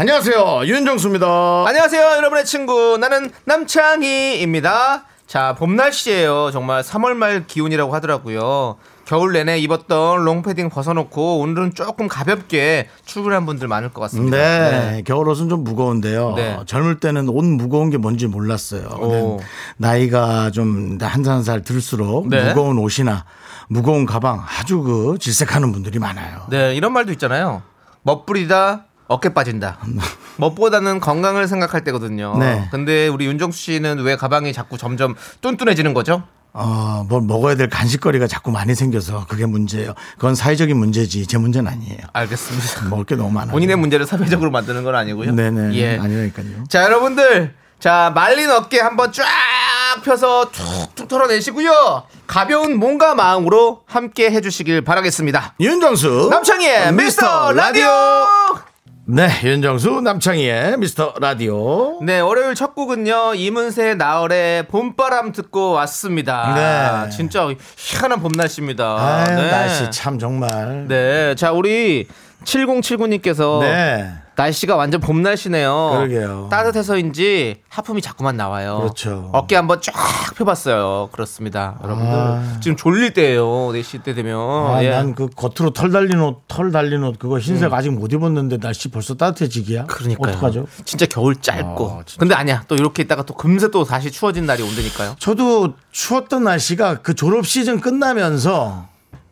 안녕하세요 윤정수입니다. 안녕하세요, 여러분의 친구. 나는 남창희입니다. 자, 봄 날씨예요. 정말 3월 말 기온이라고 하더라고요. 겨울 내내 입었던 롱패딩 벗어놓고 오늘은 조금 가볍게 출근한 분들 많을 것 같습니다. 네, 겨울 옷은 좀 무거운데요. 네. 젊을 때는 옷 무거운 게 뭔지 몰랐어요. 나이가 좀 한 살 한 살 들수록 네. 무거운 옷이나 무거운 가방 아주 그 질색하는 분들이 많아요. 네, 이런 말도 있잖아요. 멋부리다, 어깨 빠진다. 멋보다는 건강을 생각할 때거든요. 네. 근데 우리 윤정수 씨는 왜 가방이 자꾸 점점 뚠뚠해지는 거죠? 어, 뭘 먹어야 될 간식거리가 자꾸 많이 생겨서 그게 문제예요. 그건 사회적인 문제지 제 문제는 아니에요. 알겠습니다. 먹을 게 너무 많아요. 본인의 문제를 사회적으로 만드는 건 아니고요. 네네. 예. 아니라니까요. 자, 여러분들. 자, 말린 어깨 한번 쫙 펴서 툭툭 털어내시고요. 가벼운 몸과 마음으로 함께 해주시길 바라겠습니다. 윤정수 남창희의 미스터 라디오! 네, 윤정수 남창희의 미스터 라디오. 네, 월요일 첫 곡은요, 이문세 나얼의 봄바람 듣고 왔습니다. 네. 진짜 희한한 봄 날씨입니다. 아유, 네. 날씨 참 정말. 네. 자, 우리 7079님께서 네. 날씨가 완전 봄 날씨네요. 그러게요. 따뜻해서인지 하품이 자꾸만 나와요. 그렇죠. 어깨 한번 쫙 펴봤어요. 그렇습니다. 여러분들. 아. 지금 졸릴 때예요. 4시 때 되면. 아, 예. 난그 겉으로 털 달린 옷, 털 달린 옷 그거 흰색 아직 못 입었는데 날씨 벌써 따뜻해지기야? 음. 그러니까요. 어떡하죠? 진짜 겨울 짧고. 아, 진짜. 근데 아니야. 또 이렇게 있다가 또 금세 또 다시 추워진 날이 온다니까요. 저도 추웠던 날씨가 그 졸업 시즌 끝나면서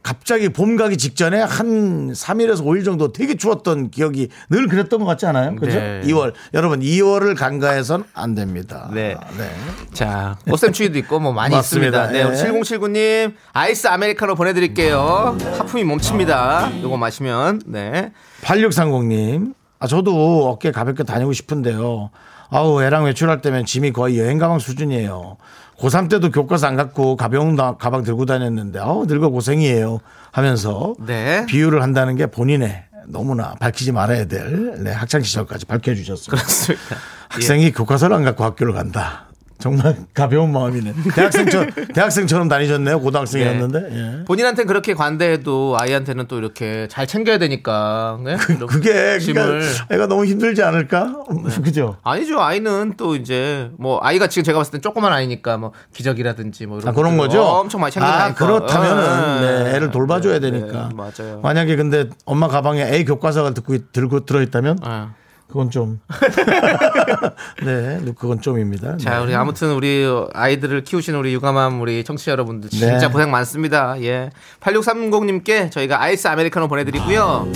갑자기 봄 가기 직전에 한 3일에서 5일 정도 되게 추웠던 기억이 늘 그랬던 것 같지 않아요? 그죠? 네. 2월. 여러분, 2월을 간과해선 안 됩니다. 네. 네. 자, 꽃샘추위도 있고 뭐 많이 맞습니다. 있습니다. 네, 우리 예. 7079님 아이스 아메리카노 보내드릴게요. 하품이 멈춥니다. 요거 마시면 네. 8630님. 아, 저도 어깨 가볍게 다니고 싶은데요. 아우, 애랑 외출할 때면 짐이 거의 여행 가방 수준이에요. 고3 때도 교과서 안 갖고 가벼운 다- 가방 들고 다녔는데, 아우, 늙어 고생이에요. 하면서 네. 비유를 한다는 게 본인의 너무나 밝히지 말아야 될 네, 학창 시절까지 밝혀주셨습니다. 그렇습니다. 학생이 교과서를 안 갖고 학교를 간다. 정말 가벼운 마음이네. 대학생처럼, 대학생처럼 다니셨네요. 고등학생이었는데. 예. 본인한테 그렇게 관대해도 아이한테는 또 이렇게 잘 챙겨야 되니까. 네? 이런 그게 짐을. 그러니까 애가 너무 힘들지 않을까? 그죠? 아니죠. 아이는 또 이제 뭐 아이가 지금 제가 봤을 땐 조그만 아이니까 뭐 기저귀라든지 뭐 이런 아, 그런 거죠? 엄청 많이 챙겨야 아, 되니까. 그렇다면은 네. 네, 애를 돌봐줘야 네, 되니까. 네, 맞아요. 만약에 근데 엄마 가방에 애 교과서가 듣고 있- 들고 들어 있다면 아. 그건 좀. 네, 그건 좀입니다. 자, 네. 우리 아무튼 우리 아이들을 키우시는 우리 육아맘 우리 청취자 여러분들 진짜 네. 고생 많습니다. 예. 8630님께 저희가 아이스 아메리카노 보내드리고요.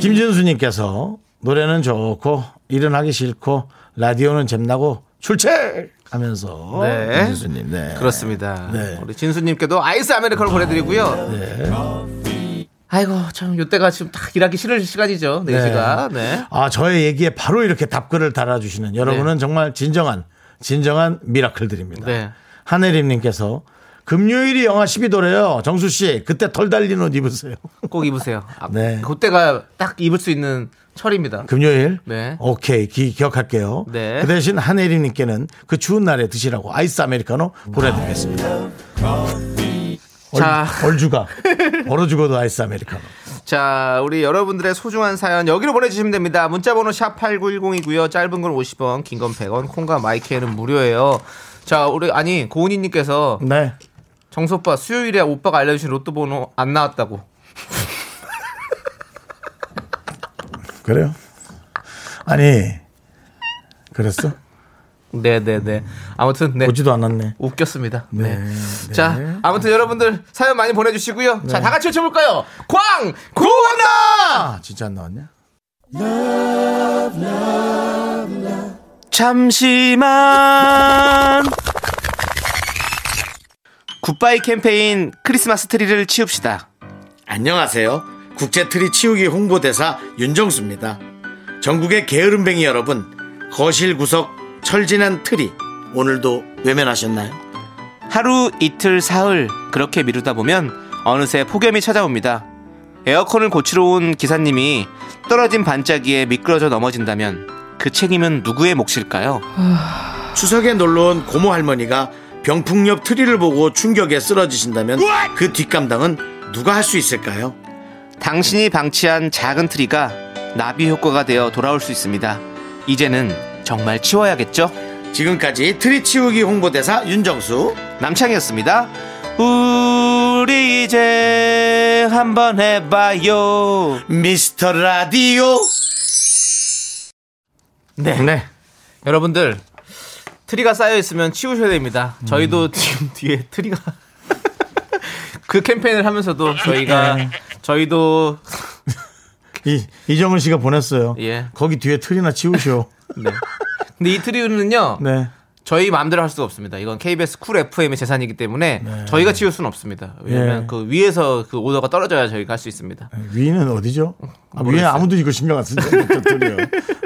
김진수님께서 노래는 좋고 일은 하기 싫고 라디오는 잼나고 출첵 하면서 네. 김진수님 네. 그렇습니다. 네. 우리 진수님께도 아이스 아메리카노 보내드리고요. 네. 아이고, 참, 요때가 지금 딱 일하기 싫을 시간이죠. 4시가. 네. 아 저의 얘기에 바로 이렇게 답글을 달아주시는 여러분은 정말 진정한 진정한 미라클들입니다. 네. 한혜림님께서 금요일이 영하 12도래요. 정수 씨 그때 털 달린 옷 입으세요. 꼭 입으세요. 아, 네. 그때가 딱 입을 수 있는 철입니다. 금요일. 네. 오케이 기, 기억할게요. 네. 그 대신 한혜림님께는 그 추운 날에 드시라고 아이스 아메리카노 보내드리겠습니다. 얼, 자. 얼 주가 얼어 죽어도 아이스 아메리카노. 자, 우리 여러분들의 소중한 사연 여기로 보내주시면 됩니다. 문자번호 샵 8910이고요. 짧은 건 50원, 긴 건 100원, 콩과 마이크에는 무료예요. 자, 우리, 아니, 고은희님께서 네. 정소빠 수요일에 오빠가 알려주신 로또 번호 안 나왔다고. 그래요? 아니 그랬어? 네 네 네. 아무튼, 네. 보지도 않았네. 웃겼습니다. 네. 네. 자, 아무튼 여러분들 사연 많이 보내주시고요. 자, 다 같이 외쳐볼까요? 광! 구원아! 아 진짜 안 나왔냐? 잠시만. 굿바이 캠페인 크리스마스 트리를 치웁시다. 안녕하세요. 국제 트리 치우기 홍보대사 윤정수입니다. 전국의 게으름뱅이 여러분, 거실 구석 철진한 트리 오늘도 외면하셨나요? 하루 이틀 사흘 그렇게 미루다 보면 어느새 폭염이 찾아옵니다. 에어컨을 고치러 온 기사님이 떨어진 반짝이에 미끄러져 넘어진다면 그 책임은 누구의 몫일까요? 추석에 놀러온 고모 할머니가 병풍 옆 트리를 보고 충격에 쓰러지신다면 그 뒷감당은 누가 할 수 있을까요? 당신이 방치한 작은 트리가 나비 효과가 되어 돌아올 수 있습니다. 이제는 정말 치워야겠죠? 지금까지 트리 치우기 홍보대사 윤정수 남창희였습니다. 우리 이제 한번 해봐요. 미스터 라디오 네. 네. 여러분들 트리가 쌓여 있으면 치우셔야 됩니다. 저희도 지금 뒤에 트리가 그 캠페인을 하면서도 저희가 저희도 이, 이정은 씨가 보냈어요. 예. 거기 뒤에 트리나 치우시오. 네. 근데 이 트리는요 네. 저희 마음대로 할 수가 없습니다. 이건 KBS 쿨 FM의 재산이기 때문에 저희가 치울 수는 없습니다. 왜냐면 예. 그 위에서 그 오더가 떨어져야 저희가 할 수 있습니다. 위는 어디죠? 아, 위에. 아무도 이거 신경 안 쓰죠.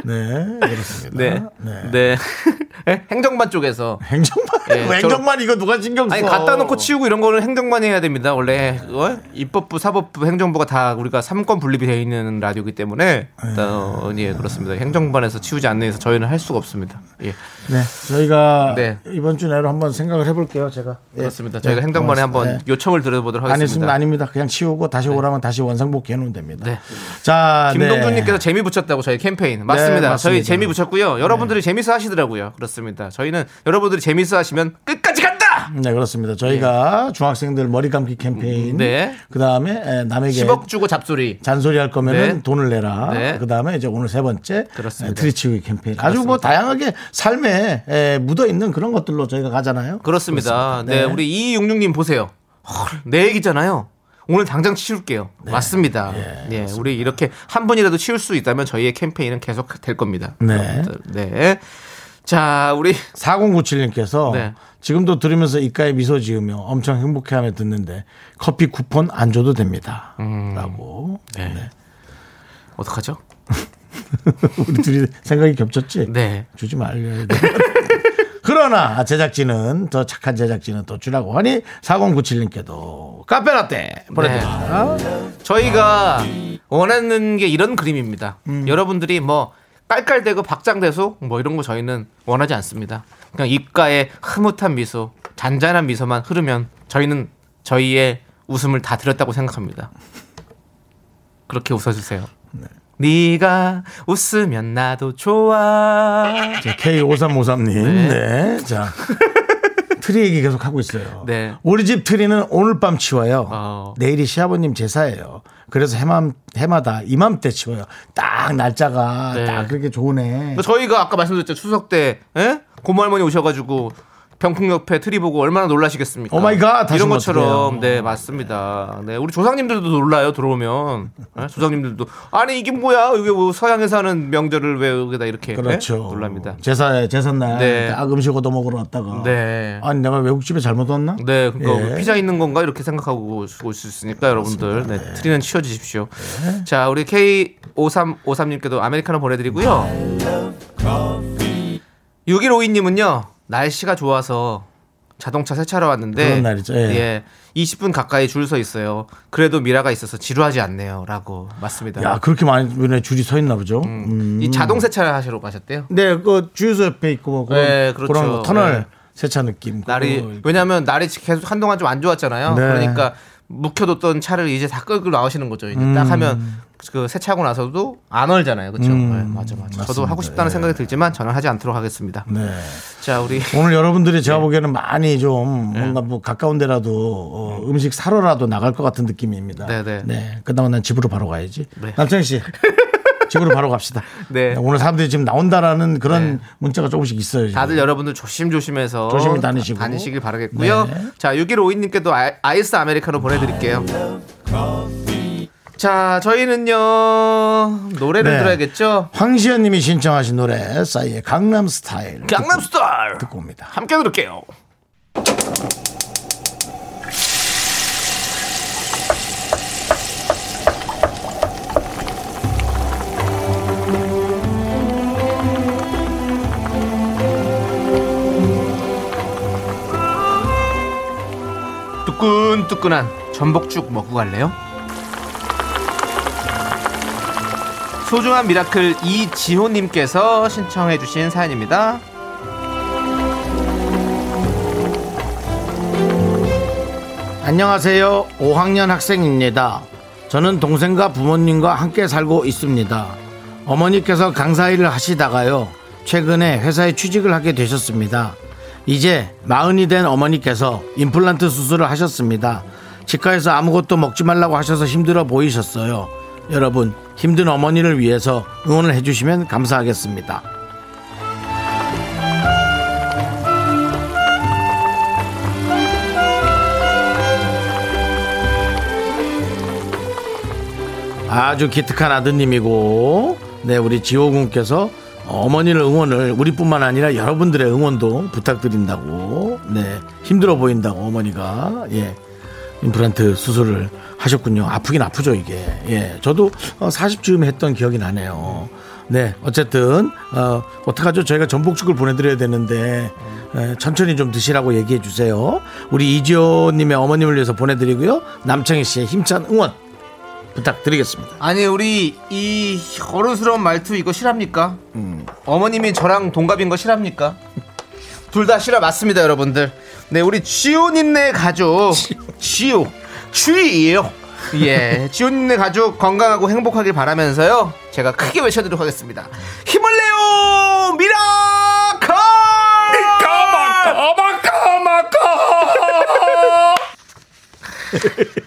네, 그렇습니다. 네. 네. 행정반 쪽에서 행정반, 예, 왜 행정반 이거 누가 신경 써? 아니 갖다 놓고 치우고 이런 거는 행정반이 해야 됩니다. 원래 어? 입법부, 사법부, 행정부가 다 우리가 삼권 분립이 되어 있는 라디오이기 때문에 어, 예 그렇습니다. 행정반에서 치우지 않는 이상 저희는 할 수가 없습니다. 예 네, 저희가 네. 이번 주 내로 한번 생각을 해볼게요. 제가 예. 그렇습니다. 저희가 네, 행정반에 한번. 네. 요청을 드려보도록 하겠습니다. 아닙니다. 그냥 치우고 다시 오라면 다시 원상복귀 해놓으면 됩니다. 네. 자, 김동준님께서 네. 재미 붙였다고 저희 캠페인 맞습니다. 저희 재미 붙였고요. 여러분들이 재밌어 하시더라고요. 그렇습니다. 저희는 여러분들이 재밌어 하시면 끝까지 간다. 네, 그렇습니다. 저희가 중학생들 머리 감기 캠페인. 네. 그 다음에 남에게 10억 주고 잡소리. 잔소리 할 거면은 네. 돈을 내라. 네. 그 다음에 이제 오늘 세 번째 그렇습니다. 에, 트리치우기 캠페인. 아주 뭐 다양하게 삶에 에, 묻어 있는 그런 것들로 저희가 가잖아요. 그렇습니다. 네. 네. 우리 2266님 보세요. 헐, 내 얘기잖아요. 오늘 당장 치울게요. 네. 맞습니다. 예, 우리 이렇게 한 번이라도 치울 수 있다면 저희의 캠페인은 계속 될 겁니다. 네. 네. 자, 우리 4097님께서 네. 지금도 들으면서 입가에 미소 지으며 엄청 행복해하며 듣는데 커피 쿠폰 안 줘도 됩니다. 음. 라고. 네. 어떡하죠? 우리 둘이 생각이 겹쳤지? 네. 주지 말려야 돼. 그러나 제작진은 더 착한 제작진은 또 주라고 하니 4097님께도 카페라떼 보내드립니다. 저희가 원하는 게 이런 그림입니다. 여러분들이 뭐 깔깔대고 박장대소 뭐 이런 거 저희는 원하지 않습니다. 그냥 입가에 흐뭇한 미소, 잔잔한 미소만 흐르면 저희는 저희의 웃음을 다 드렸다고 생각합니다. 그렇게 웃어주세요. 네. 가 웃으면 나도 좋아. 자, K5353님. 네. 자. 트리 얘기 계속 하고 있어요. 네. 우리 집 트리는 오늘 밤 치워요. 어. 내일이 시아버님 제사예요. 그래서 해맘, 해마다 이맘때 치워요. 딱 날짜가 네. 딱 그렇게 좋으네. 저희가 아까 말씀드렸죠 추석 때 에? 고모 할머니 오셔가지고 병풍 옆에 트리 보고 얼마나 놀라시겠습니까? oh my God 이런 것처럼. 네 맞습니다. 네 우리 조상님들도 놀라요 들어오면 에? 조상님들도 아니 이게 뭐야 이게 뭐 서양에서 하는 명절을 왜 여기다 이렇게 에? 그렇죠. 놀랍니다. 제사, 제삿날 네. 딱 음식 얻어 먹으러 왔다가. 네. 아니, 내가 외국집에 잘못 왔나? 네, 그러니까 예. 피자 있는 건가 이렇게 생각하고 오실 수 있으니까 여러분들 네, 트리는 치워주십시오. 자, 우리 K5353님께도 아메리카노 보내드리고요. 6152님은요 날씨가 좋아서 자동차 세차로 왔는데 그런 날이죠, 예. 20분 가까이 줄 서 있어요. 그래도 미라가 있어서 지루하지 않네요라고 맞습니다. 야, 그렇게 많이 줄이 서 있나 보죠. 음. 이 자동 세차를 하시러 가셨대요. 네, 그 주유소 옆에 있고 뭐 그런, 네, 그렇죠. 그런 거, 터널 네. 세차 느낌. 날이 왜냐하면 날이 계속 한동안 좀 안 좋았잖아요. 네. 그러니까 묵혀뒀던 차를 이제 다 끌고 나오시는 거죠. 이제 딱 하면 그 세차하고 나서도 안 얼잖아요. 그렇죠? 네, 맞아 맞아. 저도 하고 싶다는 생각이 들지만 저는 하지 않도록 하겠습니다. 네. 자 우리 오늘 여러분들이 제가 네. 보기에는 많이 좀 뭔가 뭐 가까운 데라도 어, 음식 사러라도 나갈 것 같은 느낌입니다. 네, 네. 네. 그다음에 난 집으로 바로 가야지. 네. 남창희 씨. 집으로 바로 갑시다. 네. 오늘 사람들이 지금 나온다라는 그런 네. 문자가 조금씩 있어요. 지금. 다들 여러분들 조심조심해서 조심히 다니시고. 다니시길 바라겠고요. 네. 자 6152님께도 아이스 아메리카노 보내드릴게요. 자, 저희는요 노래를 네. 들어야겠죠. 황시연님이 신청하신 노래 싸이의 강남 스타일. 강남 스타일 듣고 옵니다. 함께 들을게요. 뜨끈뜨끈한 전복죽 먹고 갈래요? 소중한 미라클 이지호님께서 신청해주신 사연입니다. 안녕하세요. 5학년 학생입니다. 저는 동생과 부모님과 함께 살고 있습니다. 어머니께서 강사 일을 하시다가요. 최근에 회사에 취직을 하게 되셨습니다. 이제 마흔이 된 어머니께서 임플란트 수술을 하셨습니다. 치과에서 아무것도 먹지 말라고 하셔서 힘들어 보이셨어요. 여러분, 힘든 어머니를 위해서 응원을 해주시면 감사하겠습니다. 아주 기특한 아드님이고, 네, 우리 지호군께서 어머니를 응원을 우리뿐만 아니라 여러분들의 응원도 부탁드린다고, 네, 힘들어 보인다고 어머니가, 예, 임플란트 수술을 하셨군요. 아프긴 아프죠, 이게. 예, 저도 40쯤 했던 기억이 나네요. 네, 어쨌든, 어, 어떡하죠? 저희가 전복죽을 보내드려야 되는데, 예, 천천히 좀 드시라고 얘기해 주세요. 우리 이지호님의 어머님을 위해서 보내드리고요. 남창희 씨의 힘찬 응원 부탁드리겠습니다. 아니 우리 이 어른스러운 말투 이거 실화입니까? 어머님이 저랑 동갑인 거 실화입니까? 둘 다 실화 맞습니다 여러분들. 네 우리 지호님네 가족. 지호 주희예요. 예 지호님네 가족 건강하고 행복하길 바라면서요. 제가 크게 외쳐드리도록 하겠습니다. 힘을 내요! 미라클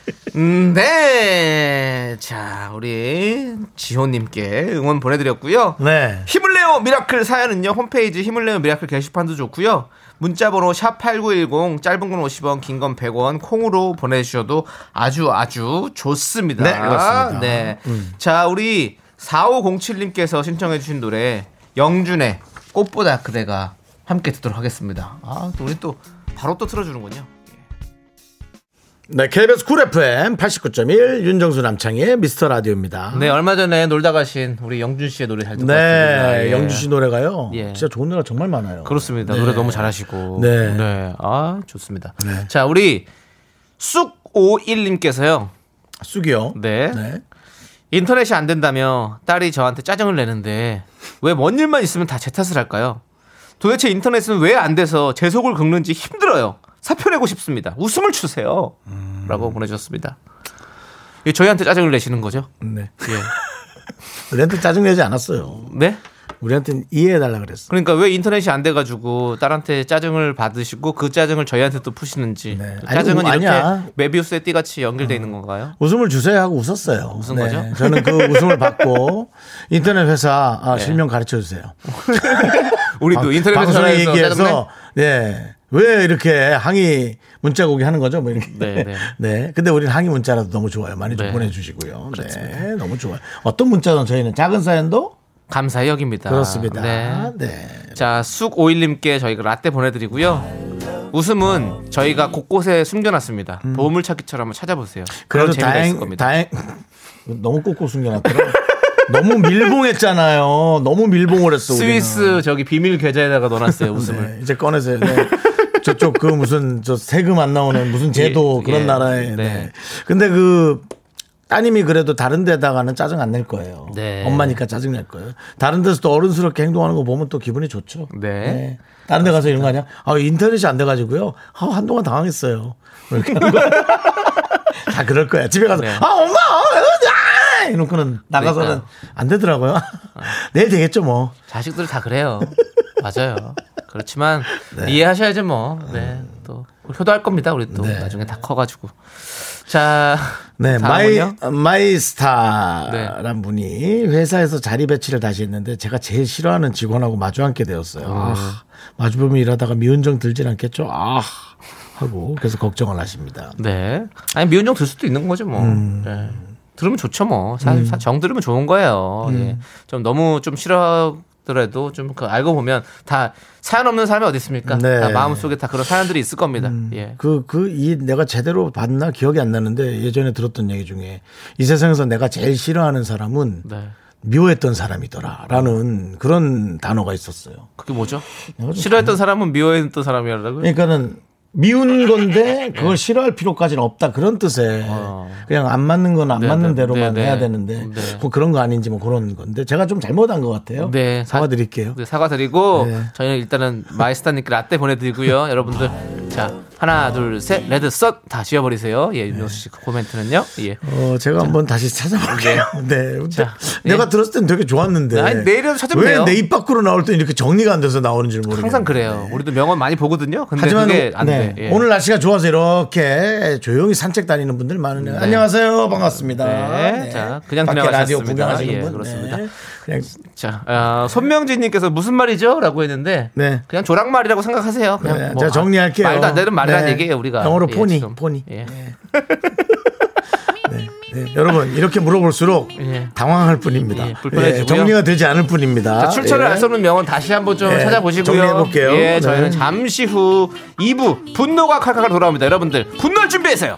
음, 네. 자, 우리 지호님께 응원 보내드렸고요. 네. 힘을 내요 미라클 사연은요 홈페이지 힘을 내요 미라클 게시판도 좋고요 문자번호 샵8910 짧은 건 50원 긴 건 100원 콩으로 보내주셔도 아주 아주 좋습니다 네, 그렇습니다. 네. 자 우리 4507님께서 신청해 주신 노래 영준의 꽃보다 그대가 함께 듣도록 하겠습니다 아또 우리 또 바로 또 틀어주는군요 네, KBS 쿨 FM 89.1 윤정수 남창희의 미스터 라디오입니다. 네 얼마 전에 놀다 가신 우리 영준 씨의 노래 잘 듣고 네, 왔습니다 예. 영주 씨 노래가요. 예. 진짜 좋은 노래가 정말 많아요. 그렇습니다. 네. 노래 너무 잘하시고. 네. 아, 좋습니다. 네. 자, 우리 쑥51님께서요. 쑥이요. 네. 네. 인터넷이 안 된다며 딸이 저한테 짜증을 내는데 왜 뭔 일만 있으면 다 제 탓을 할까요? 도대체 인터넷은 왜 안 돼서 제 속을 긁는지 힘들어요. 사표 내고 싶습니다. 웃음을 주세요. 음. 라고 보내주셨습니다. 이 저희한테 짜증을 내시는 거죠? 네. 예. 우리한테 짜증 내지 않았어요. 네? 우리한테는 이해해달라 그랬어. 그러니까 왜 인터넷이 안 돼가지고 딸한테 짜증을 받으시고 그 짜증을 저희한테 또 푸시는지 네. 그 아니, 짜증은 뭐, 이렇게 아니야. 메비우스의 띠같이 연결돼 있는 건가요? 웃음을 주세요 하고 웃었어요. 웃은 네. 거죠? 저는 그 웃음을 받고 인터넷 회사 아, 네. 실명 가르쳐 주세요. 우리도 인터넷 전화해서 얘기해서? 네. 왜 이렇게 항의 문자 오게 하는 거죠? 뭐 이렇게. 네, 네. 네. 근데 우리는 항의 문자라도 너무 좋아요. 많이 좀 네. 보내주시고요. 네. 너무 좋아요. 어떤 문자는 저희는 작은 사연도 감사히 여깁니다. 그렇습니다. 네. 네. 자, 쑥오일님께 저희가 라떼 보내드리고요. 웃음은 저희가 곳곳에 숨겨놨습니다. 보물찾기처럼 한번 찾아보세요. 음. 그래도 다행, 겁니다. 다행, 너무 꼭꼭 숨겨놨더라. 너무 밀봉했잖아요. 너무 밀봉을 했어. 우리는. 스위스 저기 비밀 계좌에다가 넣어놨어요. 웃음을. 네, 이제 꺼내세요. 네. 저쪽 그 무슨 저 세금 안 나오는 무슨 제도 예, 그런 예. 나라에. 네. 네. 근데 그 따님이 그래도 다른 데다가는 짜증 안 낼 거예요. 네. 엄마니까 짜증 낼 거예요. 다른 데서 또 어른스럽게 행동하는 거 보면 또 기분이 좋죠. 네. 다른 데 가서 이런 거 아니야? 아, 인터넷이 안 돼가지고요. 아, 한동안 당황했어요. 뭐 이렇게. 다 그럴 거야. 집에 가서, 네. 아, 엄마! 아! 이러고는 나가서는 그러니까. 안 되더라고요. 내일 되겠죠, 뭐. 자식들 다 그래요. 맞아요. 그렇지만 이해하셔야죠 뭐. 네. 또 효도할 겁니다. 우리 또 네. 나중에 다 커가지고. 자. 네, 마이? 마이스타란 분이 회사에서 자리 배치를 다시 했는데 제가 제일 싫어하는 직원하고 마주 앉게 되었어요. 아, 마주 보면 일하다가 미운정 들진 않겠죠? 아, 하고 그래서 걱정을 하십니다. 네. 아니 미운정 들 수도 있는 거죠 뭐. 음. 네. 들으면 좋죠 뭐. 사실 사- 정 들으면 좋은 거예요. 음. 예. 좀 너무 좀 싫어 더라도 좀 그 알고 보면 다 사연 없는 사람이 어디 있습니까? 네. 다 마음 속에 다 그런 사연들이 있을 겁니다. 예. 그, 그, 이 내가 제대로 봤나 기억이 안 나는데 예전에 들었던 얘기 중에 이 세상에서 내가 제일 싫어하는 사람은 네. 미워했던 사람이더라. 라는 그런 단어가 있었어요. 그게 뭐죠? 싫어했던 사람은 미워했던 사람이라고요? 그러니까는 미운 건데 그걸 싫어할 필요까지는 없다 그런 뜻에 그냥 안 맞는 건안 네, 맞는 네, 대로만 네, 네. 해야 되는데 네. 뭐 그런 거 아닌지 뭐 그런 건데 제가 좀 잘못한 것 같아요. 네, 사- 사과드릴게요. 네, 사과드리고 네. 저희는 일단은 마이스타님께 라떼 보내드리고요. 여러분들 자 하나 둘 셋 red sun 다 지워버리세요. 예 윤정수 씨 코멘트는요. 예. 어, 제가 한번 다시 찾아볼게요. 네. 근데 자, 내가 예. 들었을 땐 되게 좋았는데. 아니, 내일이라도 찾으면 돼요. 왜내입 밖으로 나올 때 이렇게 정리가 안 돼서 나오는 줄 모르겠어요. 항상 그래요. 우리도 명언 많이 보거든요. 근데 하지만 그게 안 네, 돼. 예. 오늘 날씨가 좋아서 이렇게 조용히 산책 다니는 분들 많으네요. 안녕하세요. 반갑습니다. 네. 자, 그냥 밖에 라디오 지나가셨습니다. 구경하시는 예, 분. 그렇습니다. 네. 그냥 자, 어, 손명진님께서 무슨 말이죠?라고 했는데 네. 그냥 조랑말이라고 생각하세요. 그냥 네, 뭐, 제가 정리할게요. 아, 말도 안 되는 말이라는 네. 얘기예요 우리가. 영어로 예, 포니, 지금. 포니. 예. 네, 여러분 이렇게 물어볼수록 예. 당황할 뿐입니다. 예. 예, 정리가 되지 않을 뿐입니다. 자, 출처를 예. 알수 없는 명언 다시 한번 좀 네, 찾아보시고요. 정리해볼게요. 예, 저희는 네. 잠시 후 2부 분노가 칼칼 돌아옵니다. 여러분들 분노를 준비하세요.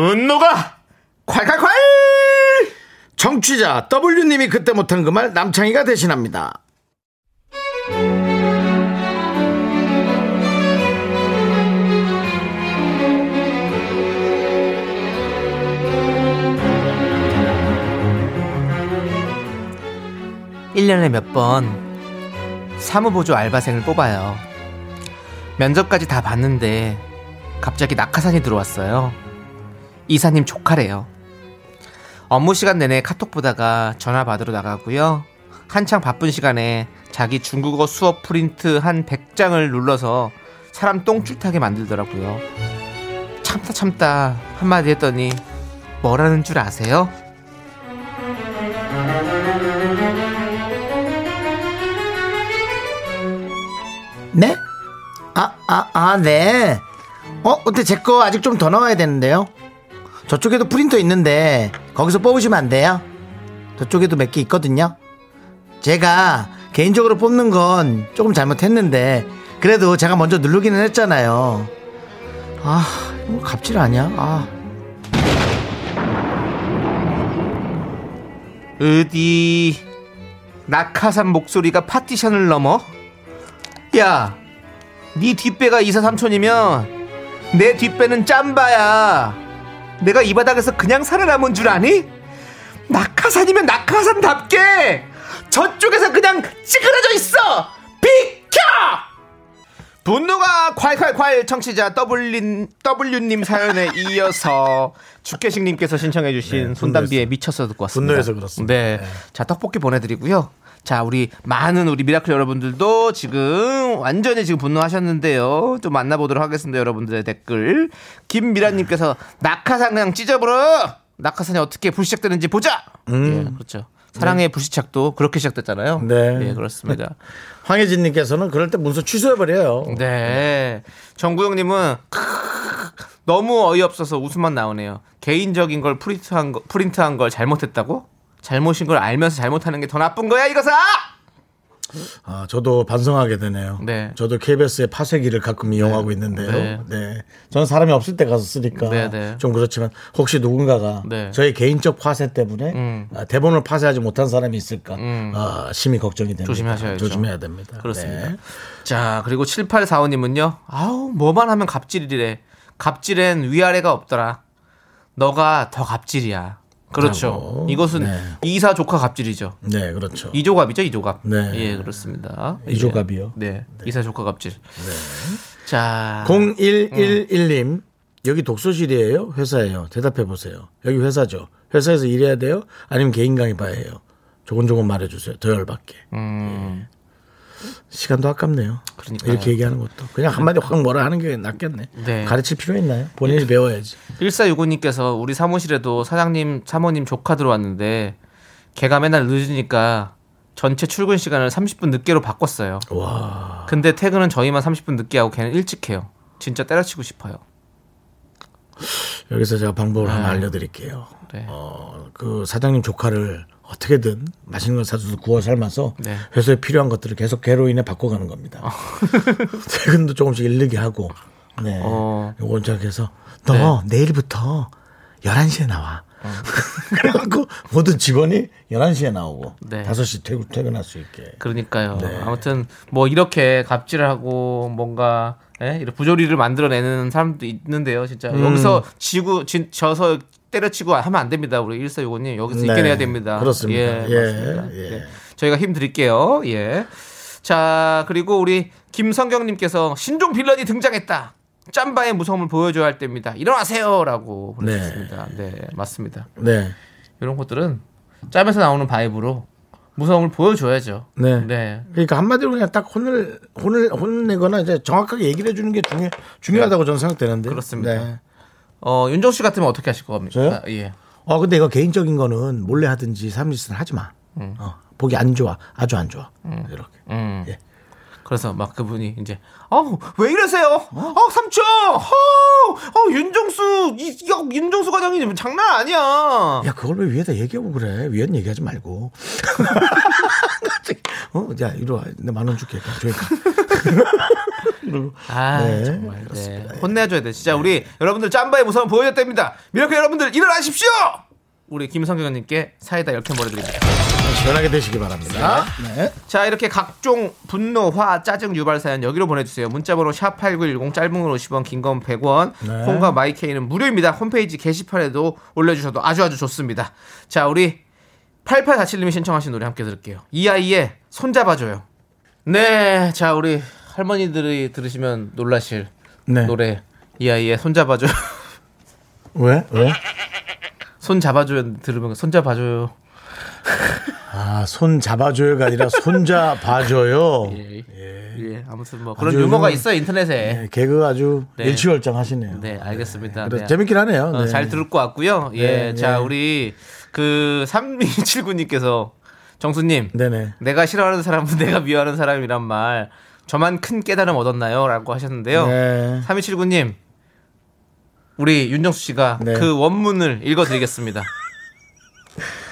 분노가 콸콸콸! 청취자 W님이 그때 못한 그 말 남창희가 대신합니다. 일년에 몇 번 사무보조 알바생을 뽑아요. 면접까지 다 봤는데 갑자기 낙하산이 들어왔어요. 이사님 조카래요. 업무 시간 내내 카톡 보다가 전화 받으러 나가고요. 한창 바쁜 시간에 자기 중국어 수업 프린트 한 100장을 눌러서 사람 똥줄 타게 만들더라고요. 참다 참다 한마디 했더니 뭐라는 줄 아세요? 네? 아, 아, 아, 네. 어, 근데 제 거 아직 좀더 넣어야 되는데요. 저쪽에도 프린터 있는데 거기서 뽑으시면 안 돼요? 저쪽에도 몇 개 있거든요. 제가 개인적으로 뽑는 건 조금 잘못했는데 그래도 제가 먼저 누르기는 했잖아요. 아, 이거 갑질 아니야? 아. 어디 낙하산 목소리가 파티션을 넘어? 야, 네 뒷배가 이사 삼촌이면 내 뒷배는 짬바야. 내가 이 바닥에서 그냥 살아남은 줄 아니? 낙하산이면 낙하산답게 저쪽에서 그냥 찌그러져 있어. 비켜! 분노가 콸콸콸 청취자 W님, W님 사연에 이어서 주케식님께서 신청해주신 손담비의 미쳤어 듣고 왔습니다. 분노해서 그렇습니다. 네. 자, 떡볶이 보내드리고요. 자, 우리 많은 우리 미라클 여러분들도 지금 완전히 지금 분노하셨는데요. 좀 만나보도록 하겠습니다. 여러분들의 댓글. 김미라님께서 낙하산 그냥 찢어버려! 낙하산이 어떻게 불시착되는지 보자! 예, 그렇죠. 사랑의 불시착도 그렇게 시작됐잖아요. 네. 예, 그렇습니다. 황혜진님께서는 그럴 때 문서 취소해버려요. 네. 정구영님은 너무 어이없어서 웃음만 나오네요. 개인적인 걸 프린트한 거, 프린트한 걸 잘못했다고? 잘못인 걸 알면서 잘못하는 게 더 나쁜 거야 이것아! 아, 저도 반성하게 되네요. 네. 저도 KBS의 파쇄기를 가끔 이용하고 있는데요. 네. 네. 저는 사람이 없을 때 가서 쓰니까 네, 네. 좀 그렇지만 혹시 누군가가 네. 저의 개인적 파쇄 때문에 음. 아, 대본을 파쇄하지 못한 사람이 있을까 음. 아, 심히 걱정이 됩니다. 조심하셔야죠. 조심해야 됩니다. 그렇습니다. 네. 자, 그리고 7845님은요. 아우, 뭐만 하면 갑질이래. 갑질엔 위아래가 없더라. 너가 더 갑질이야. 그렇죠. 라고. 이것은 네. 이사 조카 갑질이죠. 네, 그렇죠. 이조갑이죠, 이조갑. 네. 예, 그렇습니다. 이조갑이요? 예. 네. 이사 조카 갑질. 자. 0111님 여기 독서실이에요? 회사예요? 대답해 보세요. 여기 회사죠. 회사에서 일해야 돼요? 아니면 개인 강의 봐야 해요? 조곤조곤 말해주세요. 더 열받게. 음. 시간도 아깝네요. 그러니까요. 이렇게 얘기하는 것도 그냥 한마디 확 뭐라 하는 게 낫겠네. 네. 가르칠 필요 있나요? 본인이 배워야지. 1465님께서 우리 사무실에도 사장님, 사모님 조카 들어왔는데 걔가 맨날 늦으니까 전체 출근 시간을 30분 늦게로 바꿨어요. 와. 근데 퇴근은 저희만 30분 늦게 하고 걔는 일찍 해요. 진짜 때려치고 싶어요. 여기서 제가 방법을 하나 알려드릴게요. 네. 어, 그 사장님 조카를 어떻게든 맛있는 걸 사줘서 구워 삶아서 네. 회사에 필요한 것들을 계속 걔로 인해 바꿔가는 겁니다. 퇴근도 조금씩 일르게 하고. 네. 어. 요건 시작해서 너 내일부터 11시에 나와. 그래갖고 모든 직원이 11시에 나오고 네. 5시 퇴근, 퇴근할 수 있게. 그러니까요. 네. 아무튼 뭐 이렇게 갑질을 하고 뭔가 예? 부조리를 만들어내는 사람도 있는데요. 진짜 음. 여기서 지고 진, 져서 때려치고 하면 안 됩니다. 우리 1465님 여기서 네. 이겨내야 됩니다. 그렇습니다. 예, 예, 맞습니다. 예. 예. 저희가 힘 드릴게요. 예. 자 그리고 우리 김성경님께서 신종 빌런이 등장했다. 짬바의 무서움을 보여줘야 할 때입니다. 일어나세요라고 보내주셨습니다. 네. 맞습니다. 네. 이런 것들은 짬에서 나오는 바이브로 무서움을 보여줘야죠. 네. 네. 그러니까 한마디로 그냥 딱 혼을 혼을 혼내거나 이제 정확하게 얘기를 해주는 게 중요 중요하다고 저는 생각되는데. 그렇습니다. 네. 어, 윤정 씨 같으면 어떻게 하실 겁니까? 저요? 아, 예. 어 근데 이거 개인적인 거는 몰래 하든지 사무실에서 하지 마. 어, 보기 안 좋아, 아주 안 좋아. 이렇게. 음. 예. 그래서 막 그분이 이제 어, 왜 이러세요? 어, 삼촌. 어, 어, 윤정수 이, 이 윤정수 과장님 장난 아니야. 야 그걸 왜 위에다 얘기하고 그래? 위엔 얘기하지 말고. 어, 야 이리 와, 내 만 원 줄게. 저희가. 아, 네, 정말. 네. 그렇습니다. 혼내줘야 돼. 진짜 우리 여러분들 짬바의 무서움 보여줬답니다. 미라클 여러분들 일어나십시오. 우리 김성경님께 사이다 10캔 보내드립니다. 시원하게 되시기 바랍니다. 네. 자 이렇게 각종 분노, 화, 짜증 유발 사연 여기로 보내주세요. 문자번호 샵 #8910 짧은 건 50원, 긴 건 100원. 네. 콩과 마이케이는 무료입니다. 홈페이지 게시판에도 올려주셔도 아주 아주 좋습니다. 자 우리 8847님이 신청하신 노래 함께 들을게요. 이 아이의 손잡아줘요. 네, 자 우리 할머니들이 들으시면 놀라실 네. 노래 이 아이의 손잡아줘요. 왜? 왜? 손 잡아줘요 들으면 손 잡아줘요. 아, 손 잡아줘요가 아니라 손자 봐줘요. 예. 예, 아무튼 뭐 그런 유머가 있어요 인터넷에. 네, 개그 아주 네. 일취월장 하시네요. 네, 알겠습니다. 그래서 네. 재밌긴 하네요. 어, 네. 잘 듣고 왔고요. 예, 네, 자 네. 우리 그 3279님께서 정수님, 네네. 내가 싫어하는 사람은 내가 미워하는 사람이란 말 저만 큰 깨달음 얻었나요?라고 하셨는데요. 네. 3279님, 우리 윤정수 씨가 네. 그 원문을 읽어드리겠습니다.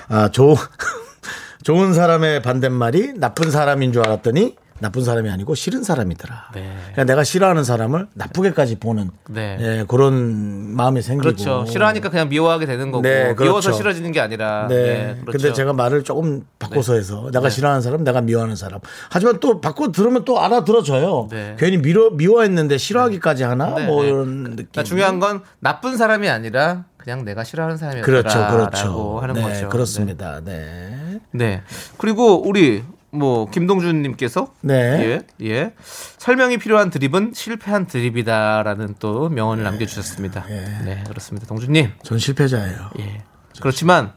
아, 조, 좋은 사람의 반대말이 나쁜 사람인 줄 알았더니 나쁜 사람이 아니고 싫은 사람이더라. 네. 그냥 내가 싫어하는 사람을 나쁘게까지 보는 네. 예, 그런 마음이 생기고. 그렇죠. 싫어하니까 그냥 미워하게 되는 거고 네, 그렇죠. 미워서 싫어지는 게 아니라. 네. 예, 그렇죠. 근데 제가 말을 조금 바꿔서 해서 내가 네. 싫어하는 사람, 내가 미워하는 사람. 하지만 또 바꿔 들으면 또 알아들어져요. 네. 괜히 미워, 미워했는데 싫어하기까지 하나? 네, 뭐 네. 이런 느낌. 그러니까 중요한 건 나쁜 사람이 아니라 그냥 내가 싫어하는 사람이었다라고 그렇죠, 그렇죠. 하는 네, 거죠. 그렇습니다. 네. 네. 그리고 우리 뭐 김동준님께서 네. 예, 예. 설명이 필요한 드립은 실패한 드립이다라는 또 명언을 남겨주셨습니다. 네, 그렇습니다. 동준님, 전 실패자예요. 예. 그렇지만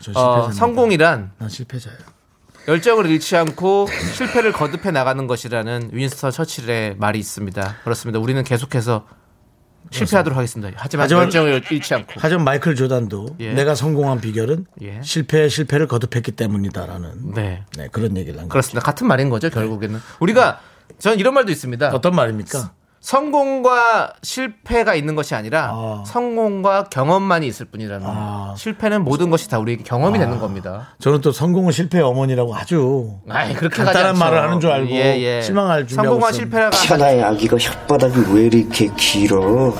전 어. 성공이란 난 실패자예요. 열정을 잃지 않고 실패를 거듭해 나가는 것이라는 윈스턴 처칠의 말이 있습니다. 그렇습니다. 우리는 계속해서 실패하도록 하겠습니다. 하지만, 하지만- 열정을 잃지 않고. 하지만 마이클 조단도 예. 내가 성공한 비결은 예. 실패 실패를 거듭했기 때문이다라는 네. 네, 그런 얘기를 한 거죠. 그렇습니다. 같은 말인 거죠, 결국에는. 우리가 전 이런 말도 있습니다. 어떤 말입니까? 성공과 실패가 있는 것이 아니라 아. 성공과 경험만이 있을 뿐이라는 아. 실패는 모든 것이 다 우리에게 경험이 되는 겁니다. 저는 또 성공은 실패의 어머니라고 아주 아이, 그렇게 간단한. 말을 하는 줄 알고 예, 예. 실망할 준비하고 성공과 있었는데. 실패가 천하의 아기가 혓바닥이 왜 이렇게 길어?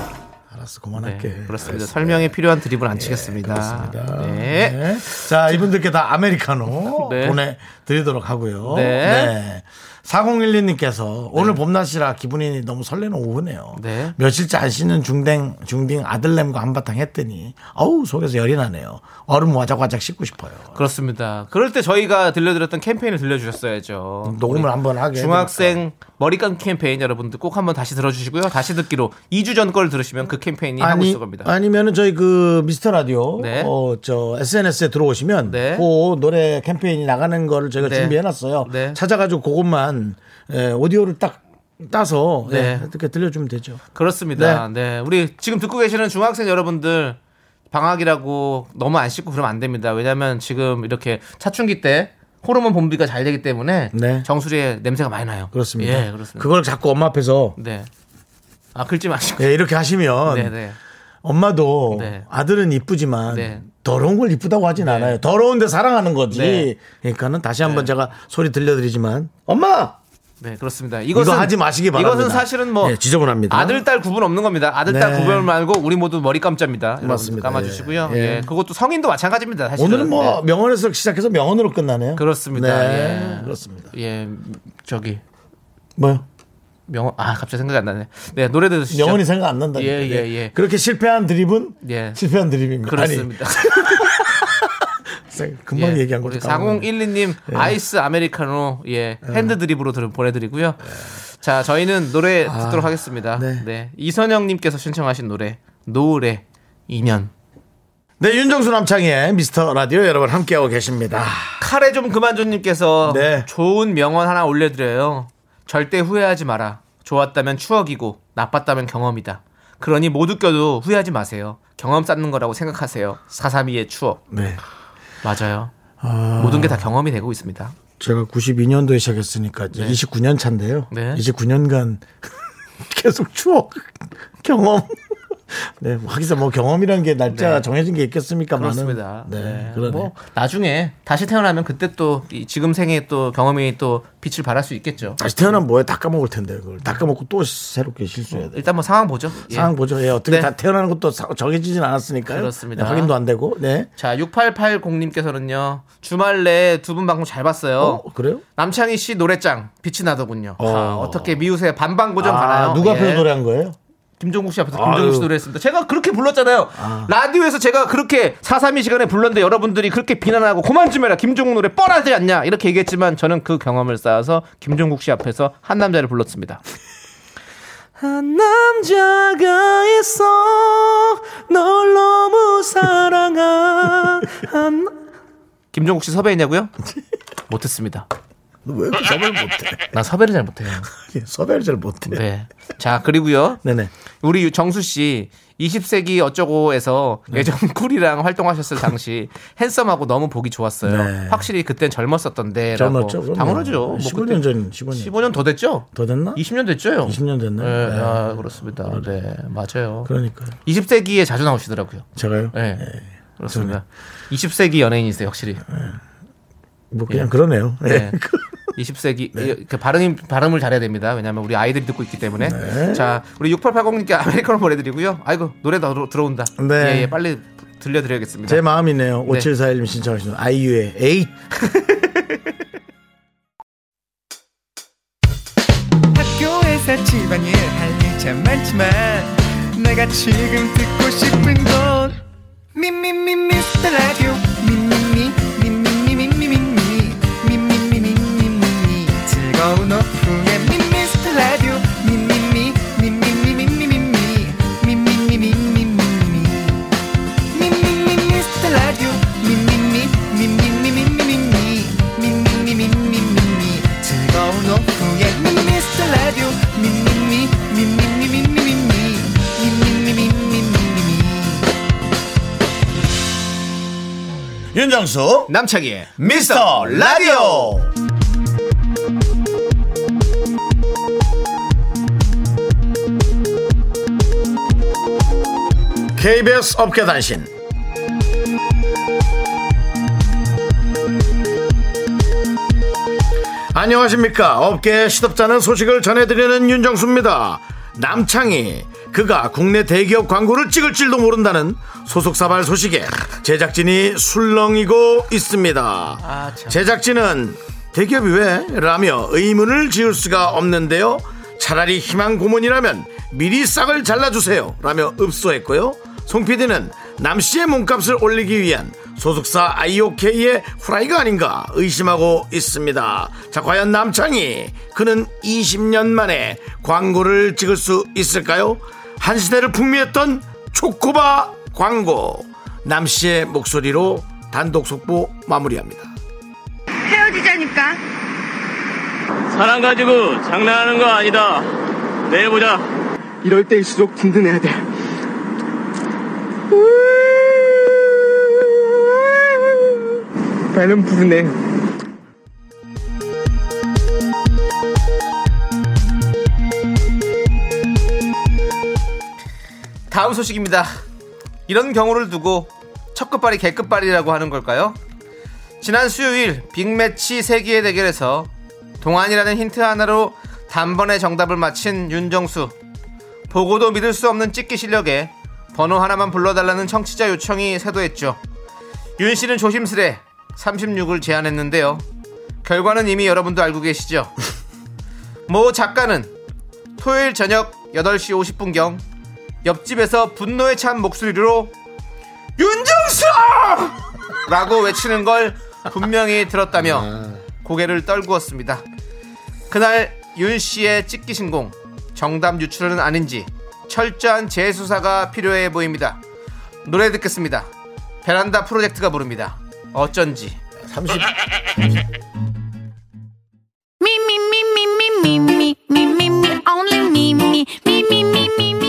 알았어 그만할게. 네, 그렇습니다. 설명이 필요한 드립을 안 치겠습니다. 그렇습니다. 네. 네. 자, 이분들께 다 아메리카노 네. 보내드리도록 하고요. 네. 4012님께서 오늘 봄날씨라 기분이 너무 설레는 오후네요. 네. 며칠째 안 씻는 중댕, 중딩 아들냄과 한바탕 했더니, 어우, 속에서 열이 나네요. 얼음 와작와작 씻고 싶어요. 그렇습니다. 그럴 때 저희가 들려드렸던 캠페인을 들려주셨어야죠. 녹음을 한번 하게. 중학생 머리 감기 캠페인 여러분들 꼭 한번 다시 들어주시고요. 다시 듣기로 2주 전 걸 들으시면 그 캠페인이 하고 아니, 있을 겁니다. 아니면은 저희 그 미스터 라디오 네. 어, 저 SNS에 들어오시면 네. 그 노래 캠페인이 나가는 거를 저희가 네. 준비해 놨어요. 네. 찾아가지고 그것만 예, 오디오를 딱 따서 예, 네. 이렇게 들려주면 되죠. 그렇습니다. 네. 우리 지금 듣고 계시는 중학생 여러분들 방학이라고 너무 안 씻고 그러면 안 됩니다. 왜냐면 지금 이렇게 사춘기 때 호르몬 분비가 잘 되기 때문에 네. 정수리에 냄새가 많이 나요. 그렇습니다. 예, 그렇습니다. 그걸 자꾸 엄마 앞에서 네. 아, 긁지 마시고. 예, 이렇게 하시면 네, 네. 엄마도 네. 아들은 이쁘지만 네. 더러운 걸 이쁘다고 하진 않아요. 더러운데 사랑하는 거지. 네. 그러니까는 다시 한번 네. 제가 소리 들려드리지만 엄마 네, 그렇습니다. 이거 이것은 하지 마시기 바랍니다. 이것은 사실은 뭐 네, 지저분합니다. 아들 딸 구분 없는 겁니다. 아들 딸 네. 구분 말고 우리 모두 머리 감자입니다. 맞습니다. 감아주시고요. 예. 예. 예. 그것도 성인도 마찬가지입니다. 사실은. 오늘은 뭐 네. 명언에서 시작해서 명언으로 끝나네요. 그렇습니다. 네, 예. 그렇습니다. 예, 저기 뭐요? 명언 아 갑자기 생각이 안 나네. 네 노래 들으시죠. 명언이 생각 안 난다. 예, 예, 예. 그렇게 실패한 드립은 예. 실패한 드립입니다. 그렇습니다. 아니, 금방 예, 얘기한 까먹었네. 4012님 아이스 아메리카노 예 핸드 드립으로 들- 보내드리고요. 자 저희는 노래 듣도록 하겠습니다. 네. 네. 이선영님께서 신청하신 노래 노래 인연. 네, 윤정수 남창희의 미스터 라디오 여러분 함께하고 계십니다. 카레 좀 그만 좀님께서 네. 좋은 명언 하나 올려드려요. 절대 후회하지 마라. 좋았다면 추억이고 나빴다면 경험이다. 그러니 못 웃겨도 후회하지 마세요. 경험 쌓는 거라고 생각하세요. 432의 추억. 네. 맞아요. 아, 모든 게 다 경험이 되고 있습니다. 제가 92년도에 시작했으니까 이제 29년 차인데요. 네. 29년간 계속 추억, 경험. 네, 하기서 뭐 경험이라는 게 날짜 네. 정해진 게 있겠습니까만은. 그렇습니다. 네, 네. 그러네. 뭐 나중에 다시 태어나면 그때 또이 지금 생에 또 경험이 또 빛을 발할 수 있겠죠. 다시 태어나면 뭐에 다 까먹을 텐데 그걸 다 까먹고 또 새롭게 실수해야 돼. 일단 뭐 상황 보죠. 예. 상황 보죠. 예, 어떻게 네. 다 태어나는 것도 사- 정해지진 않았으니까요. 그렇습니다. 네, 확인도 안 되고. 네. 자, 6880님께서는요. 주말 내에 두 분 방송 잘 봤어요. 어, 그래요? 남창희 씨 노래짱 빛이 나더군요. 어. 아, 어떻게 미우새 반반 고정 가나요? 아, 누가 앞에서 예. 노래한 거예요? 김종국 씨 앞에서 김종국 씨. 노래했습니다. 제가 그렇게 불렀잖아요. 라디오에서 제가 그렇게 432 시간에 불렀는데 여러분들이 그렇게 비난하고 그만 좀 해라. 김종국 노래 뻔하지 않냐. 이렇게 얘기했지만 저는 그 경험을 쌓아서 김종국 씨 앞에서 한 남자를 불렀습니다. 한 남자가 있어 널 너무 사랑한 한 김종국 씨 섭외했냐고요? 못했습니다. 왜 이렇게 섭외를 못해? 나 섭외를 잘 못해요. 예, 섭외를 잘 못해. 네. 자 그리고요. 네네. 우리 정수 씨 20세기 어쩌고에서 네. 예전 쿨이랑 활동하셨을 당시 핸섬하고 너무 보기 좋았어요. 네. 확실히 그땐 젊었었던데. 젊었죠. 당연하죠. 뭐 15년 그때 전, 15년. 15년 더 됐죠? 더 됐나? 20년 됐죠? 20년 됐나요? 네, 네. 아, 그렇습니다. 네, 맞아요. 그러니까요. 20세기에 자주 나오시더라고요. 제가요? 네. 그렇습니다. 20세기 연예인이세요, 확실히. 뭐 그냥 그러네요. 예. 네. 20세기 그 발음 발음을 잘해야 됩니다. 왜냐하면 우리 아이들이 듣고 있기 때문에. 네. 자, 우리 6880님께 아메리카노 보내드리고요. 아이고 노래 더 들어온다. 네. 예, 예, 빨리 들려드려야겠습니다. 제 마음이네요. 네. 5741님 신청하시는 아이유의 에잇. 학교에서 집안일 할일참 많지만 내가 지금 듣고 싶은 건 미미미 미스터 라디오 윤정수 남창희의 미스터 라디오. KBS 업계 단신. 안녕하십니까. 업계 시덥잖은 소식을 전해드리는 윤정수입니다. 남창희, 그가 국내 대기업 광고를 찍을 줄도 모른다는 소속사발 소식에 제작진이 술렁이고 있습니다. 아, 참. 제작진은 대기업이 왜? 라며 의문을 지을 수가 없는데요. 차라리 희망 고문이라면 미리 싹을 잘라주세요. 라며 읍소했고요. 송 PD는 남 씨의 몸값을 올리기 위한 소속사 IOK의 후라이가 아닌가 의심하고 있습니다. 자, 과연 남창이 그는 20년 만에 광고를 찍을 수 있을까요? 한 시대를 풍미했던 초코바 광고. 남 씨의 목소리로 단독 속보 마무리합니다. 헤어지자니까. 사랑 가지고 장난하는 거 아니다. 내일 보자. 이럴 때일수록 든든해야 돼. 배는 부르네. 다음 소식입니다. 이런 경우를 두고 첫 끝발이 개끝발이라고 하는 걸까요? 지난 수요일 빅매치 세기의 대결에서 동안이라는 힌트 하나로 단번에 정답을 맞힌 윤정수. 보고도 믿을 수 없는 찍기 실력에 번호 하나만 불러달라는 청취자 요청이 쇄도했죠. 윤 씨는 조심스레 36을 제안했는데요. 결과는 이미 여러분도 알고 계시죠? 모 작가는 토요일 저녁 8시 50분경 옆집에서 분노에 찬 목소리로 윤정수! 라고 외치는 걸 분명히 들었다며 고개를 떨구었습니다. 그날 윤 씨의 찍기 신공 정답 유출은 아닌지 철저한 재수사가 필요해 보입니다. 노래 듣겠습니다. 베란다 프로젝트가 부릅니다. 어쩐지 30 Me, me, me, me, me, me, me, me, me, me, only me.